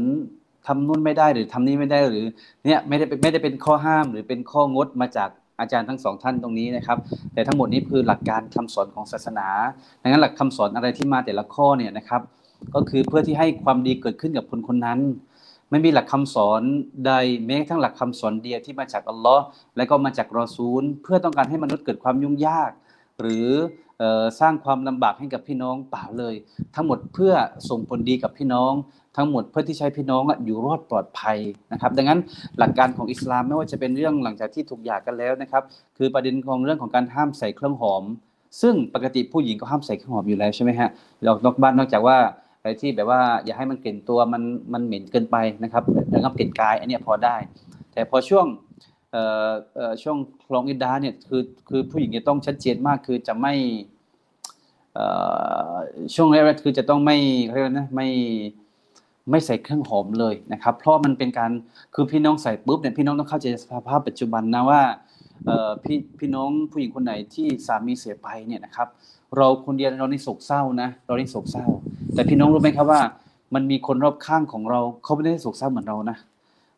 Speaker 3: ทำนู่นไม่ได้หรือทำนี่ไม่ได้หรือเนี่ยไม่ได้ไม่ได้เป็นข้อห้ามหรือเป็นข้องดมาจากอาจารย์ทั้งสองท่านตรงนี้นะครับ แต่ทั้งหมดนี้คือหลักการคำสอนของศาสนาดังนั้นหลักคำสอนอะไรที่มาแต่ละข้อเนี่ยนะครับ ก็คือเพื่อที่ให้ความดีเกิดขึ้นกับคนคนนั้น ไม่มีหลักคำสอนใดแม้กระทั่งหลักคำสอนเดียวที่มาจากอัลลอฮ์และก็มาจากรอซูล เพื่อต้องการให้มนุษย์เกิดความยุ่งยาก หรืออสร้างความลำบากให้กับพี่น้องเปล่าเลย ทั้งหมดเพื่อส่งผลดีกับพี่น้อง ทั้งหมดเพื่อที่ใช้พี่น้องอะอยู่รอดปลอดภัยนะครับ ดังนั้นหลักการของอิสลามไม่ว่าจะเป็นเรื่องหลังจากที่ถูกหย่ากันแล้วนะครับ คือประเด็นของเรื่องของการห้ามใส่เครื่องหอม ซึ่งปกติผู้หญิงก็ห้ามใส่เครื่องหอมอยู่แล้วใช่ไหมฮะออกนอกบ้านนอกจากว่า อะไรที่แบบว่าอย่าให้มันกลิ่นตัวมันมันเหม็นเกินไปนะครับระงับกลิ่นกายอันนี้พอได้ แต่พอช่วงช่วงคลองอินดาเนี่ยคือคือผู้หญิงจะต้องชัดเจนมากคือจะไม่ช่วงแรกๆคือจะต้องไม่เรียกนะไม่ไม่ใส่เครื่องหอมเลยนะครับ เพราะมันเป็นการคือพี่น้องใส่ปุ๊บเนี่ยพี่น้องต้องเข้าใจสภาพปัจจุบันนะว่าพี่พี่น้องผู้หญิงคนไหนที่สามีเสียไปเนี่ยนะครับ เราคนเดียวเราในโศกเศร้านะเราในโศกเศร้า แต่พี่น้องรู้ไหมครับว่า มันมีคนรอบข้างของเราเขาไม่ได้โศกเศร้าเหมือนเรานะ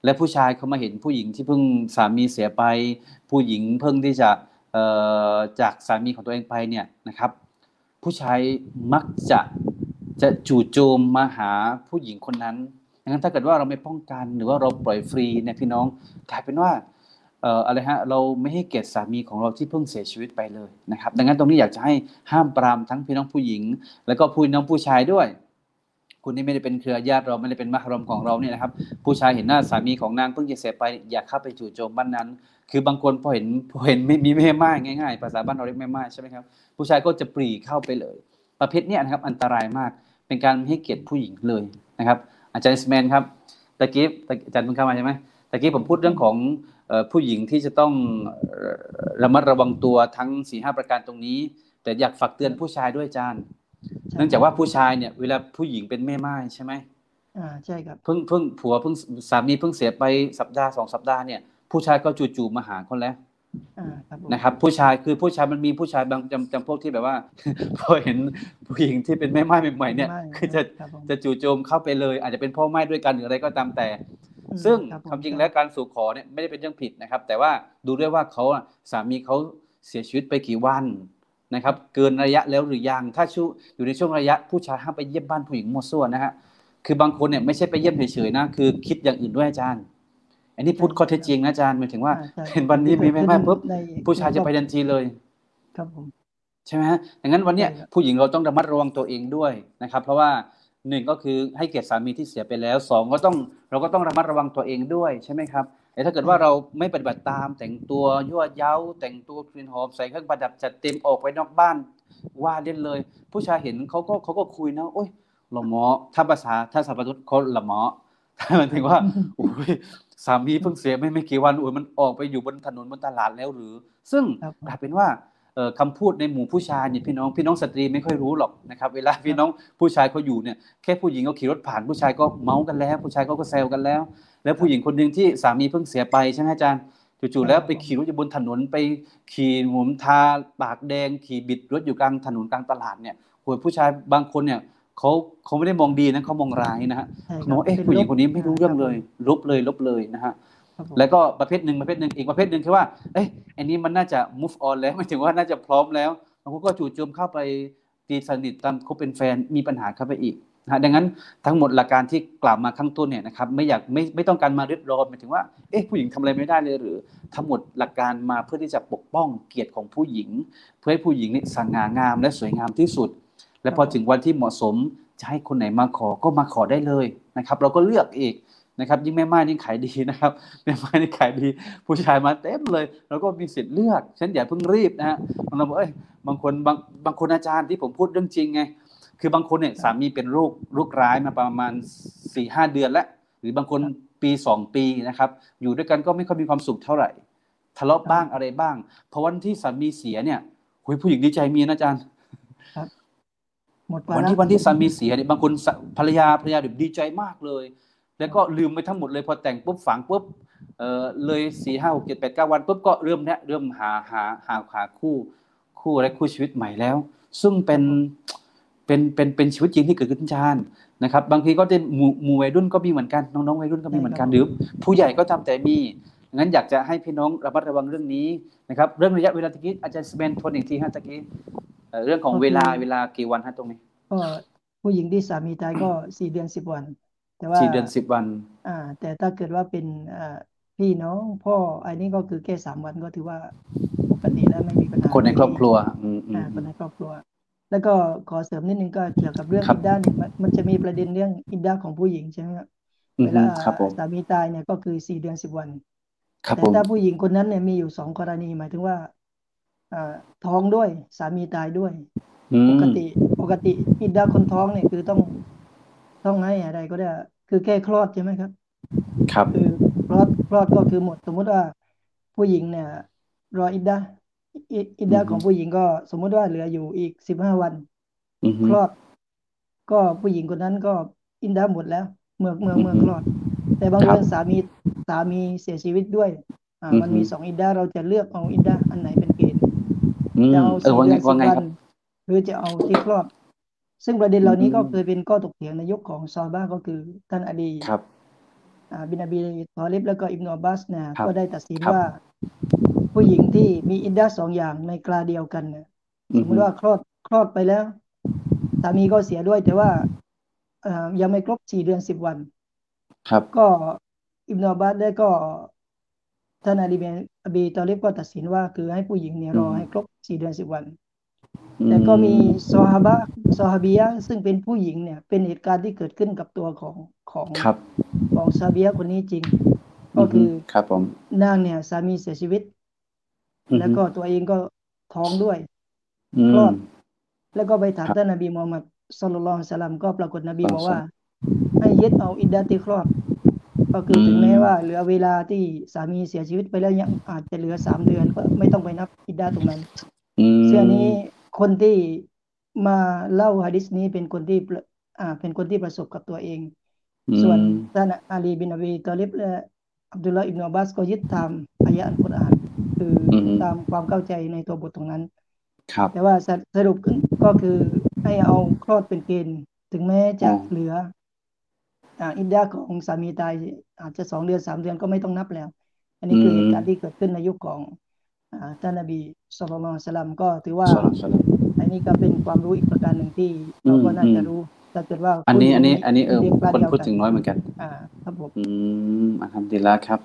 Speaker 3: และผู้ชายเขามาเห็นผู้หญิงที่เพิ่งสามีเสียไป ผู้หญิงเพิ่งที่จะเอ่อจากสามีของตัวเองไปเนี่ยนะครับ ผู้ชายมักจะจะจู่โจมมาหาผู้หญิงคนนั้นดังนั้นถ้าเกิดว่าเราไม่ป้องกันหรือว่าเราปล่อยฟรีเนี่ยพี่น้องกลายเป็นว่า อ่ออะไรฮะเราไม่ให้เกียรติสามีของเราที่เพิ่งเสียชีวิตไปเลยนะครับ ดังนั้นตรงนี้อยากจะให้ห้ามปรามทั้งพี่น้องผู้หญิง แล้วก็พี่น้องผู้ชายด้วยคุณนี่ไม่ได้เป็นเครือญาติเราไม่ได้เป็นมหรมของเราเนี่ยนะครับ ผู้ชายเห็นหน้าสามีของนางเพิ่งจะเสียไปอย่าเข้าไปจู่โจมบ้านนั้น คือบางคนพอเห็นพอเห็นไม่มีแม่ไม้ง่ายๆ ภาษาบ้านเราเรียกแม่ไม้ใช่ไหมครับผู้ชายก็จะปรีเข้าไปเลย ประเภทเนี้ยนะครับอันตรายมากเป็นการไม่ให้เกียรติผู้หญิงเลยนะครับ อาจารย์สแมนครับตะกี้อาจารย์เพิ่งเข้ามาใช่ไหม ตะกี้ผมพูดเรื่องของผู้หญิงที่จะต้องระมัดระวังตัวทั้งสี่ห้าประการตรงนี้ แต่อยากฝากเตือนผู้ชายด้วยอาจารย์ เนื่องจากว่าผู้ชายเนี่ย เวลาผู้หญิงเป็นแม่ไม้ใช่ไหม
Speaker 4: อ่าใช่ครับ
Speaker 3: เพิ่งเพิ่งผัวเพิ่งสามีเพิ่งเสียไปสัปดาห์สองสัปดาห์เนี่ยผู้ชายก็จู่ๆมาหาคนแล้วนะครับผู้ชายคือผู้ชายมันมีผู้ชายบางจำจำพวกที่แบบว่า พอเห็นผู้หญิงที่เป็นแม่ไม้ใหม่ๆเนี่ยคือจะจะจู่โจมเข้าไปเลย อาจจะเป็นพ่อไม้ด้วยกันหรืออะไรก็ตามแต่ ซึ่งความจริงแล้วการสู่ขอเนี่ยไม่ได้เป็นเรื่องผิดนะครับ แต่ว่าดูด้วยว่าเขาสามีเขาเสียชีวิตไปกี่วันนะครับเกินระยะแล้วหรือยังถ้าชูอยู่ในช่วงระยะผู้ชายห้ามไปเยี่ยมบ้านผู้หญิงมั่วซั่วนะฮะคือบางคนเนี่ยไม่ใช่ไปเยี่ยมเฉยๆนะคือคิดอย่างอื่นด้วยอาจารย์ อันนี้พูดข้อเท็จจริงนะอาจารย์หมายถึงว่าเห็นวันนี้มีแม่ไม้ปุ๊บผู้ชายจะไปทันทีเลย
Speaker 4: ครับผม
Speaker 3: ใช่ไหมฮะดังนั้นวันนี้ผู้หญิงเราต้องระมัดระวังตัวเองด้วยนะครับ เพราะว่า หนึ่งก็คือให้เกียรติสามีที่เสียไปแล้วสองก็ต้องเราก็ต้องระมัดระวังตัวเองด้วยใช่ไหมครับแต่ถ้าเกิดว่าเราไม่ปฏิบัติตามแต่งตัวยั่วเย้า แต่งตัวกลิ่นหอมใส่เครื่องประดับจัดเต็มออกไปนอกบ้านว่าเล่นเลย ผู้ชายเห็นเขาก็เขาก็คุยนะโอ้ยหล่อหมอถ้าภาษาถ้าสัพพุทเขาหล่อหมอถ้ามันถึงว่าโอ้ยสามีเพิ่งเสียไม่ไม่กี่วันโอ้ยมันออกไปอยู่บนถนนบนตลาดแล้วหรือ ซึ่งกลายเป็นว่า คำพูดในหมู่ผู้ชายเนี่ยพี่น้องพี่น้องสตรีไม่ค่อยรู้หรอกนะครับ เวลาพี่น้องผู้ชายเขาอยู่เนี่ยแค่ผู้หญิงเขาขี่รถผ่านผู้ชายก็เมากันแล้ว ผู้ชายเขาก็แซวกันแล้ว แล้วผู้หญิงคนหนึ่งที่สามีเพิ่งเสียไปใช่ไหมอาจารย์จู่ๆแล้วไปขี่รถอยู่บนถนนไปขี่หมุนทาปากแดง ขี่บิดรถอยู่กลางถนนกลางตลาดเนี่ยโหยผู้ชายบางคนเนี่ยเขาเขาไม่ได้มองดีนะเขามองร้ายนะฮะเขาเอ๊ะผู้หญิงคนนี้ไม่รู้เรื่องเลย ลบเลยลบเลยนะฮะ แล้วก็ประเภทหนึ่งประเภทหนึ่งอีกประเภทหนึ่งคือว่า เอ้ยอันนี้มันน่าจะ move on แล้วหมายถึงว่าน่าจะพร้อมแล้วบางคนก็จู่โจมเข้าไปตีสนิทตามคบเป็นแฟนมีปัญหาเข้าไปอีกนะดังนั้นทั้งหมดหลักการที่กล่าวมาข้างต้นเนี่ยนะครับไม่อยากไม่ไม่ต้องการมารียดรอนหมายถึงว่าเอ๊ะผู้หญิงทำอะไรไม่ได้เลยหรือ ทั้งหมดหลักการมาเพื่อที่จะปกป้องเกียรติของผู้หญิง เพื่อให้ผู้หญิงนี่สง่างามและสวยงามที่สุด และพอถึงวันที่เหมาะสมจะให้คนไหนมาขอก็มาขอได้เลยนะครับ เราก็เลือกเอง นะครับยิ่งแม่ไม้นี่ขายดีนะครับแม่ไม้นี่ขายดี ผู้ชายมาเต็มเลยเราก็มีสิทธิ์เลือกฉันอย่าเพิ่งรีบนะฮะบางคนบอกเอ้ยบางคนบางบางคนอาจารย์ที่ผมพูดเรื่องจริงไงคือบางคนเนี่ยสามีเป็นโรคโรคร้ายมาประมาณสี่ห้าเดือนแล้ว หรือบางคนปีสองปีนะครับ อยู่ด้วยกันก็ไม่ค่อยมีความสุขเท่าไหร่ ทะเลาะบ้างอะไรบ้าง เพราะวันที่สามีเสียเนี่ยคุยผู้หญิงดีใจมีนะอาจารย์วันที่วันที่สามีเสียเนี่ยบางคนภรรยาภรรยาเดี๋ยวดีใจมากเลย แล้วก็ลืมไปทั้งหมดเลยพอแต่งปุ๊บฝังปุ๊บเออเลยสี่ห้าหกเจ็ดแปดเก้าวันปุ๊บก็เริ่มเนี้ยเริ่มหาหาหาหาคู่คู่อะไรคู่ชีวิตใหม่แล้ว ซึ่งเป็นเป็นเป็นเป็นชีวิตจริงที่เกิดขึ้นชาญนะครับ บางทีก็จะหมู่หมู่วัยรุ่นก็มีเหมือนกันน้องๆวัยรุ่นก็มีเหมือนกันหรือผู้ใหญ่ก็ทำแต่มีงั้นอยากจะให้พี่น้องระมัดระวังเรื่องนี้นะครับ เรื่องระยะเวลาตะกี้อาจารย์สเปนทวนอีกทีฮะตะกี้เรื่องของเวลาเวลากี่วันฮะตรงนี้
Speaker 4: ก็ผู้หญิงที่สามีตายก็สี่เดือนสิบวัน
Speaker 3: แต่ว่าสี่เดือนสิบวัน
Speaker 4: อ่า แต่ถ้าเกิดว่าเป็นอ่าพี่น้องพ่ออันนี้ก็คือแค่สามวันก็ถือว่าปกติแล้วไม่มีปัญหา
Speaker 3: คนในครอบครัว
Speaker 4: อืมอ่าคนในครอบครัว แล้วก็ขอเสริมนิดนึงก็เกี่ยวกับเรื่องอิดดาเนี่ยมันจะมีประเด็นเรื่องอิดดาของผู้หญิงใช่ไหมครับเวลาสามีตายเนี่ยก็คือสี่เดือนสิบวันแต่ถ้าผู้หญิงคนนั้นเนี่ยมีอยู่สองกรณีหมายถึงว่าอ่าท้องด้วยสามีตายด้วย ปกติปกติอิดดาคนท้องเนี่ยคือต้องต้องให้อะไรก็ได้ คือแค่คลอดใช่ไหมครับ
Speaker 3: ครับ
Speaker 4: คือคลอดคลอดก็คือหมด สมมุติว่าผู้หญิงเนี่ย รออิดดาอิดดาของผู้หญิงก็สมมติว่าเหลืออยู่อีกสิบห้าวันคลอด ก็ผู้หญิงคนนั้นก็อินดาหมดแล้ว เมื่อเมื่อเมื่อคลอด แต่บางคนสามีสามีเสียชีวิตด้วย อ่า มันมีสองอิดดะฮ์เราจะเลือกเอาอิดดะฮ์อันไหนเป็นเกณฑ์จะเอาสี่เดือนสิบวันหรือจะเอาที่คลอด ซึ่งประเด็นเหล่านี้ก็เคยเป็นข้อถกเถียงในยุคของซอฮาบะฮ์ก็คือท่านอาลี
Speaker 3: ครับ
Speaker 4: บินอบีตอลิบแล้วก็อิบนุอับบาสนะก็ได้ตัดสินว่า ผู้หญิงที่มีอิดดะฮ์สองอย่างในคราวเดียวกันเนี่ยสมมติว่าคลอดคลอดไปแล้วสามีก็เสียด้วยแต่ว่ายังไม่ครบสี่เดือนสิบวัน
Speaker 3: ครับ
Speaker 4: ก็อิบนาบัสได้ก็ท่านอาลีเบนอบีตอลิฟก็ตัดสินว่าคือให้ผู้หญิงเนี่ยรอให้ครบสี่เดือนสิบวัน แต่ก็มีซอฮาบะซอฮาบียะห์ซึ่งเป็นผู้หญิงเนี่ย เป็นเหตุการณ์ที่เกิดขึ้นกับตัวของของ
Speaker 3: ครับ
Speaker 4: ของซาบียะห์คนนี้จริง ก็คือ
Speaker 3: ครับผม
Speaker 4: นางเนี่ย สามีเสียชีวิต
Speaker 3: อือฮึ
Speaker 4: แล้วก็ตัวเองก็ท้องด้วย
Speaker 3: อื
Speaker 4: คลอ
Speaker 3: ม
Speaker 4: ดแล้วก็ไปถาม
Speaker 3: ครับ
Speaker 4: ท่านนบีมูฮัมมัดศ็อลลัลลอฮุอะลัยฮิวะซัลลัมก็ปรากฏนบี
Speaker 3: ครับ
Speaker 4: บอกว่า ให้ยึดเอาอิดดะที่คลอด ก็คืออ
Speaker 3: ม
Speaker 4: ถึงแม้ว่า เหลือเวลาที่สามีเสียชีวิตไปแล้วยังอาจจะเหลือสามเดือนก็ไม่ต้องไปนับอิดดะตรงนั้น
Speaker 3: อืม
Speaker 4: เชื่อนี้ คนที่มาเล่าหะดิษนี้เป็นคนที่ประอ่า เป็นคนที่ประสบกับตัวเอง ส่วน
Speaker 3: อืม
Speaker 4: ท่านอาลีบินอบีตอลิบและอับดุลลาห์อิบนุอับบาสก็ยึดตามอายะห์อัลกุรอาน คืออ
Speaker 3: ม
Speaker 4: ตามความเข้าใจในตัวบทตรงนั้น
Speaker 3: ครับ
Speaker 4: แต่ว่าสรสรุปขึ้นก็คือให้เอาคลอดเป็นเกณฑ์ถึงแม้จะ
Speaker 3: อ๋อ
Speaker 4: เหลืออ่าอิดดะของสามีตายอาจจะสองเดือนสามเดือนก็ไม่ต้องนับแล้ว อันนี้คือเหตุการณ์ที่เกิดขึ้นในยุคของอ่า ท่านนบีศ็อลลัลลอฮุอะลัยฮิวะซัลลัมก็ถือว่า
Speaker 3: สลับสลับ
Speaker 4: อันนี้ก็เป็นความรู้อีกประการหนึ่งที่เราก็น่าจะ
Speaker 3: อืม
Speaker 4: รู้ถ้าเกิดว่า
Speaker 3: อันนี้
Speaker 4: ผู้หญิง
Speaker 3: อันนี้ อันนี้เออ
Speaker 4: เรียกปลา
Speaker 3: คน
Speaker 4: เดียว
Speaker 3: พูด
Speaker 4: กัน
Speaker 3: ถึงน้อยเหมือนกัน
Speaker 4: อ่า ครับผม
Speaker 3: อืมอัลฮัมดุลิลละครับ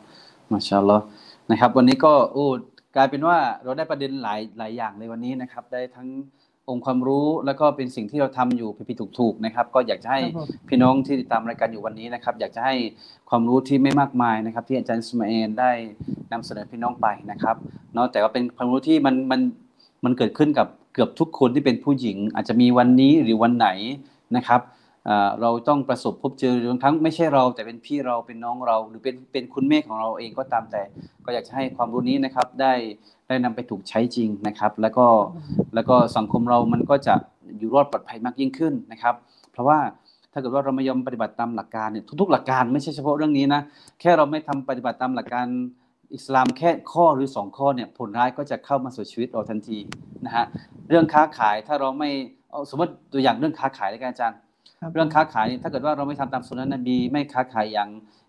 Speaker 3: มาชาอัลลอฮ์นะครับ วันนี้ก็โอ้กลายเป็นว่าเราได้ประเด็นหลายหลายอย่างเลยวันนี้นะครับ ได้ทั้ง องค์ความรู้แล้วก็เป็นสิ่งที่เราทำอยู่ผิดๆถูกๆนะครับ ก็อยากจะให้
Speaker 4: ครับผม
Speaker 3: พี่น้องที่ติดตามรายการอยู่วันนี้นะครับ อยากจะให้ความรู้ที่ไม่มากมายนะครับ ที่อาจารย์สมาเอลได้นำเสนอพี่น้องไปนะครับเนาะแต่ว่าเป็นความรู้ที่มันมันมันเกิดขึ้นกับเกือบทุกคนที่เป็นผู้หญิง อาจจะมีวันนี้หรือวันไหนนะครับอ่าเราต้องประสบพบเจอบางครั้งไม่ใช่เรา แต่เป็นพี่เราเป็นน้องเรา หรือเป็นเป็นคุณแม่ของเราเองก็ตามแต่ ก็อยากจะให้ความรู้นี้นะครับได้ ได้นำไปถูกใช้จริงนะครับ แล้วก็แล้วก็สังคมเรามันก็จะอยู่รอดปลอดภัยมากยิ่งขึ้นนะครับ เพราะว่าถ้าเกิดว่าเราไม่ยอมปฏิบัติตามหลักการเนี่ยทุกๆ หลักการไม่ใช่เฉพาะเรื่องนี้นะแค่เราไม่ทำปฏิบัติตามหลักการอิสลามแค่ข้อหรือสองข้อเนี่ยผลร้ายก็จะเข้ามาสู่ชีวิตเราทันทีนะฮะเรื่องค้าขายถ้าเราไม่เอาสมมติตัวอย่างเรื่องค้าขายเลยกันอาจารย์
Speaker 4: ครับ
Speaker 3: เรื่องค้าขายเนี่ยถ้าเกิดว่าเราไม่ทำตามสุนนะนบีไม่ค้าขายอย่าง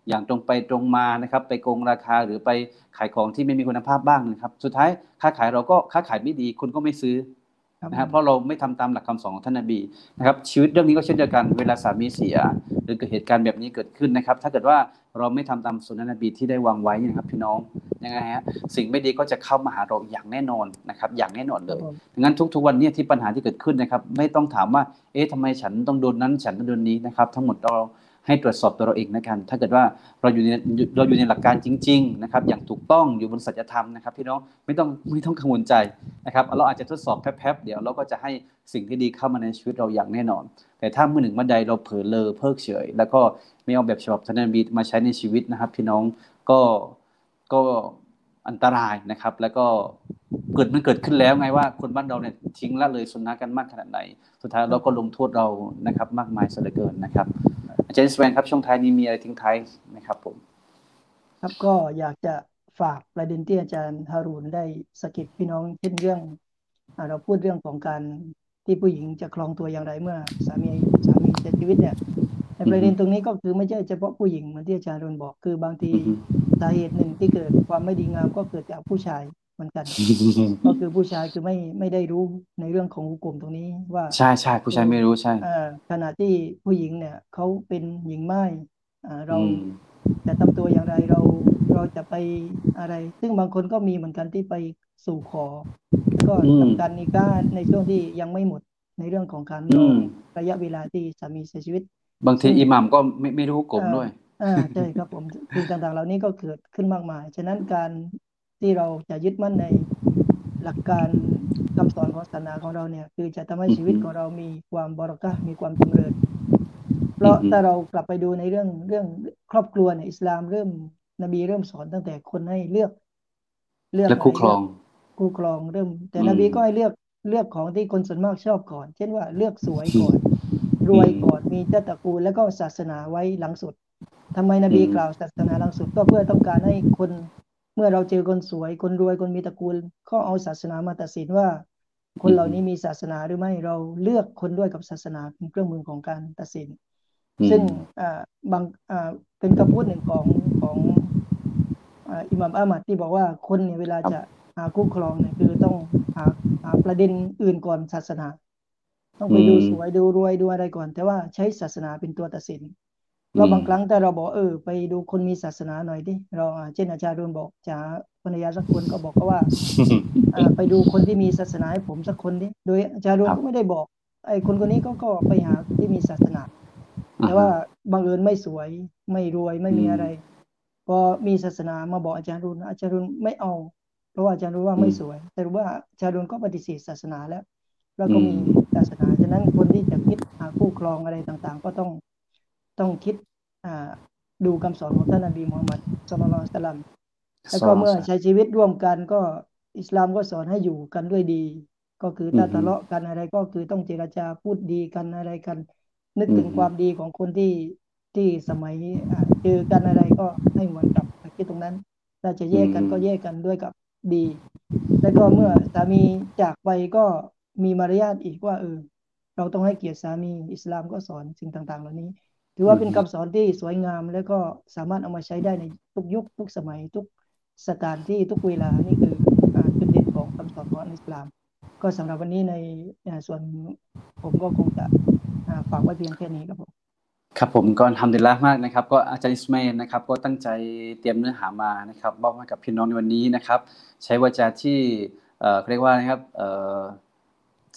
Speaker 3: อย่างตรงไปตรงมานะครับ ไปโกงราคาหรือไปขายของที่ไม่มีคุณภาพบ้างนะครับ สุดท้ายค้าขายเราก็ค้าขายไม่ดีคุณก็ไม่ซื้อ
Speaker 4: ครับ
Speaker 3: นะฮะเพราะเราไม่ทำตามหลักคำสอนของท่านนบีนะครับชีวิตเรื่องนี้ก็เช่นเดียวกันเวลาสามีเสีย หรือเกิดเหตุการณ์แบบนี้เกิดขึ้นนะครับ ถ้าเกิดว่าเราไม่ทำตามสุนนะนบีที่ได้วางไว้นะครับพี่น้องยังไงฮะสิ่งไม่ดีก็จะเข้ามาหาเราอย่างแน่นอนนะครับอย่างแน่นอน
Speaker 4: ค
Speaker 3: เล
Speaker 4: รับ
Speaker 3: ย
Speaker 4: ผม
Speaker 3: ดังนั้นทุก ๆ วันเนี้ที่ปัญหาที่เกิดขึ้นนะครับ ไม่ต้องถามว่าเอ๊ะทำไมฉันต้องโดนนั้นฉันต้องโดนนี้นะครับ ทั้งหมดเรา ให้ตรวจสอบตัวเราเองนะกัน ถ้าเกิดว่าเราอยู่ในเราอยู่ในหลักการจริง ๆ นะครับ อย่างถูกต้องอยู่บนสัจธรรมนะครับพี่น้องไม่ต้องไม่ต้องกังวลใจนะครับเราอาจจะทดสอบแป๊บๆเดี๋ยวเราก็จะให้สิ่งที่ดีเข้ามาในชีวิตเราอย่างแน่นอน แต่ถ้าเมื่อหนึ่งเมื่อใดเราเผลอเลอเพิกเฉย แล้วก็ไม่เอาแบบฉบับทนานบีมาใช้ในชีวิตนะครับ พี่น้องก็ก็ อันตรายนะครับ แล้วก็เกิดมันเกิดขึ้นแล้วไงว่าคนบ้านเราเนี่ยทิ้งละเลยสุนนะกันมากขนาดไหน สุดท้ายเราก็ลงโทษเรานะครับ มากมายเสียเหลือเกินนะครับ อาจารย์สแวนครับช่วงท้ายนี้มีอะไรทิ้งท้ายไหมครับผม
Speaker 4: ครับก็อยากจะฝากประเด็นที่อาจารย์ฮารูนได้สะกิดพี่น้องเช่นเรื่องอ่าเราพูดเรื่องของการที่ผู้หญิงจะครองตัวอย่างไรเมื่อสามีสามีเสียชีวิตเนี่ยใน ประเด็นตรงนี้ก็คือไม่ใช่เฉพาะผู้หญิงเหมือนที่อาจารย์ฮารูนบอกคือบางที
Speaker 3: อือฮึ
Speaker 4: สาเหตุหนึ่งที่เกิดความไม่ดีงามก็เกิดจากผู้ชายเหมือนกัน ก็คือผู้ชายคือไม่ไม่ได้รู้ในเรื่องของหุกกลมตรงนี้ว่า
Speaker 3: ใช่ใช่ผู้ชายไม่รู้ใช่
Speaker 4: อ่าขณะที่ผู้หญิงเนี่ยเขาเป็นหญิงไม้อ่าเรา
Speaker 3: อืม
Speaker 4: จะทำตัวอย่างไรเราเราจะไปอะไร ซึ่งบางคนก็มีเหมือนกันที่ไปสู่ขอ แล้วก็
Speaker 3: อืม
Speaker 4: ทำการนิก้าในช่วงที่ยังไม่หมดในเรื่องของการร
Speaker 3: อื
Speaker 4: อ
Speaker 3: ม
Speaker 4: ระยะเวลาที่สามีเสียชีวิต
Speaker 3: บางทีอิหมัมก็ไม่ไม่รู้กลมด้วย
Speaker 4: อ่าใช่ครับผมสิ่งต่างๆ เหล่านี้ก็เกิดขึ้นมากมาย ฉะนั้นการที่เราจะยึดมั่นในหลักการคำสอนของศาสนาของเราเนี่ย คือจะทำให้
Speaker 3: อือฮึ
Speaker 4: ชีวิตของเรามีความบารักะห์มีความจำเริญเพราะ
Speaker 3: อือฮึ
Speaker 4: ถ้าเรากลับไปดูในเรื่องเรื่องครอบครัวเนี่ยอิสลามเริ่มนบีเริ่มสอนตั้งแต่คนให้เลือก เลือก
Speaker 3: และคู่ครอง
Speaker 4: คู่ครองเริ่ม แต่
Speaker 3: อืม
Speaker 4: นบีก็ให้เลือกเลือกของที่คนส่วนมากชอบก่อน เช่นว่าเลือกสวยก่อน รวยก่อนมีเจ้าตระกูลแล้วก็ศาสนาไว้หลังสุดทำไมนบี
Speaker 3: อืม
Speaker 4: กล่าวศาสนาหลังสุด ก็เพื่อต้องการให้คนเมื่อเราเจอคนสวย คนรวยคนมีตระกูลก็เอาศาสนามาตัดสินว่า คนเหล่านี้มีศาสนาหรือไม่เราเลือกคนด้วยกับศาสนาเป็นเครื่องมือของการตัดสิน
Speaker 3: อืม
Speaker 4: ซึ่งอ่าบางอ่าเป็นคำพูดหนึ่งของของอ่าอิหม่ามอามัดที่บอกว่าคนเนี่ยเวลาจะหาคู่ครองเนี่ยคือต้องหาหาประเด็นอื่นก่อนศาสนา ต้องไปดู
Speaker 3: อืม
Speaker 4: สวยดูรวยดูอะไรก่อน แต่ว่าใช้ศาสนาเป็นตัวตัดสินเราบางครั้งแต่เราบอกเออ ไปดูคนมีศาสนาหน่อยดิเราอ่าเช่นอาจารย์รุนบอกจะหาภรรยาสักคนก็บอกเขาว่าอ่าไปดูคนที่มีศาสนาให้ผมสักคนดิโดยอาจารย์ดวง
Speaker 3: ครับ
Speaker 4: ก็ไม่ได้บอก ไอ้คนคนนี้ก็ก็ไปหาที่มีศาสนา แต่ว่าบังเอิญไม่สวยไม่รวยไม่มี
Speaker 3: อืม
Speaker 4: อะไรพอมีศาสนามาบอกอาจารย์รุนอาจารย์รุนไม่เอา เพราะว่าอาจารย์รุนว่าไม่
Speaker 3: อืม
Speaker 4: สวย แต่ว่าอาจารย์รุนก็ปฏิเสธศาสนาแล้ว แล้วก็
Speaker 3: อืม
Speaker 4: มีศาสนาฉะนั้นคนที่จะคิดหาคู่ครองอะไรต่างๆ ก็ต้องต้องคิดอ่าดูคำสอนของท่านนบีมูฮัมมัดศ็อลลัลลอฮุอะลัยฮิวะซัลลัมแล้วก็เมื่อใช้ชีวิตร่วมกันก็อิสลามก็สอนให้อยู่กันด้วยดี ก็คือถ้า
Speaker 3: อือฮึ
Speaker 4: ทะเลาะกันอะไรก็คือต้องเจรจาพูดดีกันอะไรกัน นึกถึง
Speaker 3: อือฮึ
Speaker 4: ความดีของคนที่ที่สมัยอ่าเจอกันอะไรก็ให้เหมือนกับคิดตรงนั้นถ้าจะแยกกันก็แยกกันด้วยกับดี แล้วก็เมื่อสามีจากไปก็ มีมารยาทอีกว่าเออเราต้องให้เกียรติสามีอิสลามก็สอนสิ่งต่าง ๆ เหล่านี้ ถือว่าเป็นคำสอนที่สวยงาม แล้วก็สามารถเอามาใช้ได้ในทุกยุคทุกสมัยทุกสถานที่ทุกเวลานี่คือจุดเด่นของคำสอนของอิสลาม ก็สำหรับวันนี้ในส่วนผมก็คงจะฝากไว้เพียงแค่นี้ครับผม
Speaker 3: ครับผมก็ทำดีละมากนะครับ ก็อาจารย์อิสมาลนะครับ ก็ตั้งใจเตรียมเนื้อหามานะครับมอบให้กับพี่น้องในวันนี้นะครับ ใช้วาจาที่เอ่อเรียกว่านะครับเอ่อ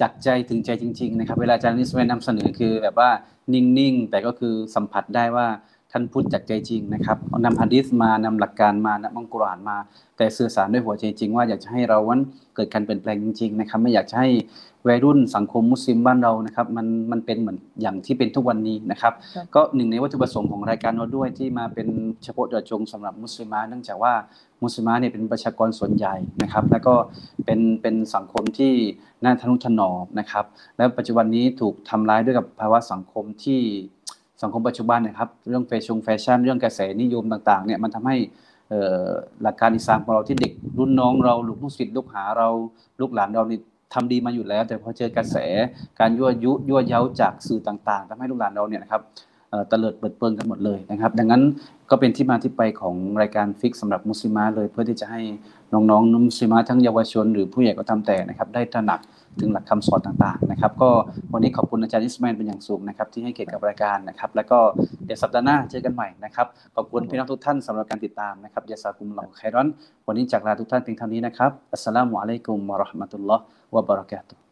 Speaker 3: จากใจถึงใจจริง ๆ นะครับ เวลาอาจารย์นิสเวนนำเสนอคือแบบว่านิ่งๆ แต่ก็คือสัมผัสได้ว่าท่านพูดจากใจจริงนะครับเอานำฮะดิษมานำหลักการมานำมังกรานมา แต่สื่อสารด้วยหัวใจจริง ว่าอยากจะให้เราวันเกิดการเปลี่ยนแปลงจริงๆนะครับไม่อยากจะให้ วัยรุ่นสังคมมุสลิมบ้านเรานะครับมันมันเป็นเหมือนอย่างที่เป็นทุกวันนี้นะครับ
Speaker 4: ครับ
Speaker 3: ก็หนึ่งในวัตถุประสงค์ของรายการเราด้วยที่มาเป็นเฉพาะเจาะจงสำหรับมุสลิมาเนื่องจากว่ามุสลิมาเนี่ยเป็นประชากรส่วนใหญ่นะครับ แล้วก็เป็นเป็นสังคมที่น่าทะนุถนอมนะครับ และปัจจุบันนี้ถูกทำร้ายด้วยกับภาวะสังคมที่สังคมปัจจุบันนะครับ เรื่องแฟชั่นแฟชั่น เรื่องกระแสนิยมต่างๆเนี่ยมันทำให้เอ่อหลักการอิสลามของเราที่เด็กรุ่นน้องเราลูกลูกศิษย์ลูกหาเราลูกหลานเรานี่ ทำดีมาอยู่แล้ว แต่พอเจอกระแสการยั่วยุยั่วเย้าจากสื่อต่างๆทำให้ลูกหลานเราเนี่ยนะครับเอ่อเตลิดเปิดเปิงกันหมดเลยนะครับ ดังนั้นก็เป็นที่มาที่ไปของรายการฟิกสำหรับมุสลิมาเลย เพื่อที่จะให้ น้องๆมุสลิมาทั้งเยาวชน หรือผู้ใหญ่ก็ตามแต่นะครับได้ตระหนักถึงหลักคำสอนต่างๆนะครับก็วันนี้ขอบคุณอาจารย์อิสมาอิลเป็นอย่างสูงนะครับที่ให้เกียรติกับรายการนะครับแล้วก็เดี๋ยวสัปดาห์หน้าเจอกันใหม่นะครับขอบคุณพี่น้องทุกท่านสำหรับการติดตามนะครับยาสากุมลอฮุไครอน วันนี้จากลาทุกท่านเพียงเท่านี้นะครับอัสสลามุอะลัยกุมวะราะห์มะตุลลอฮ์วะบะเราะกาตุฮ์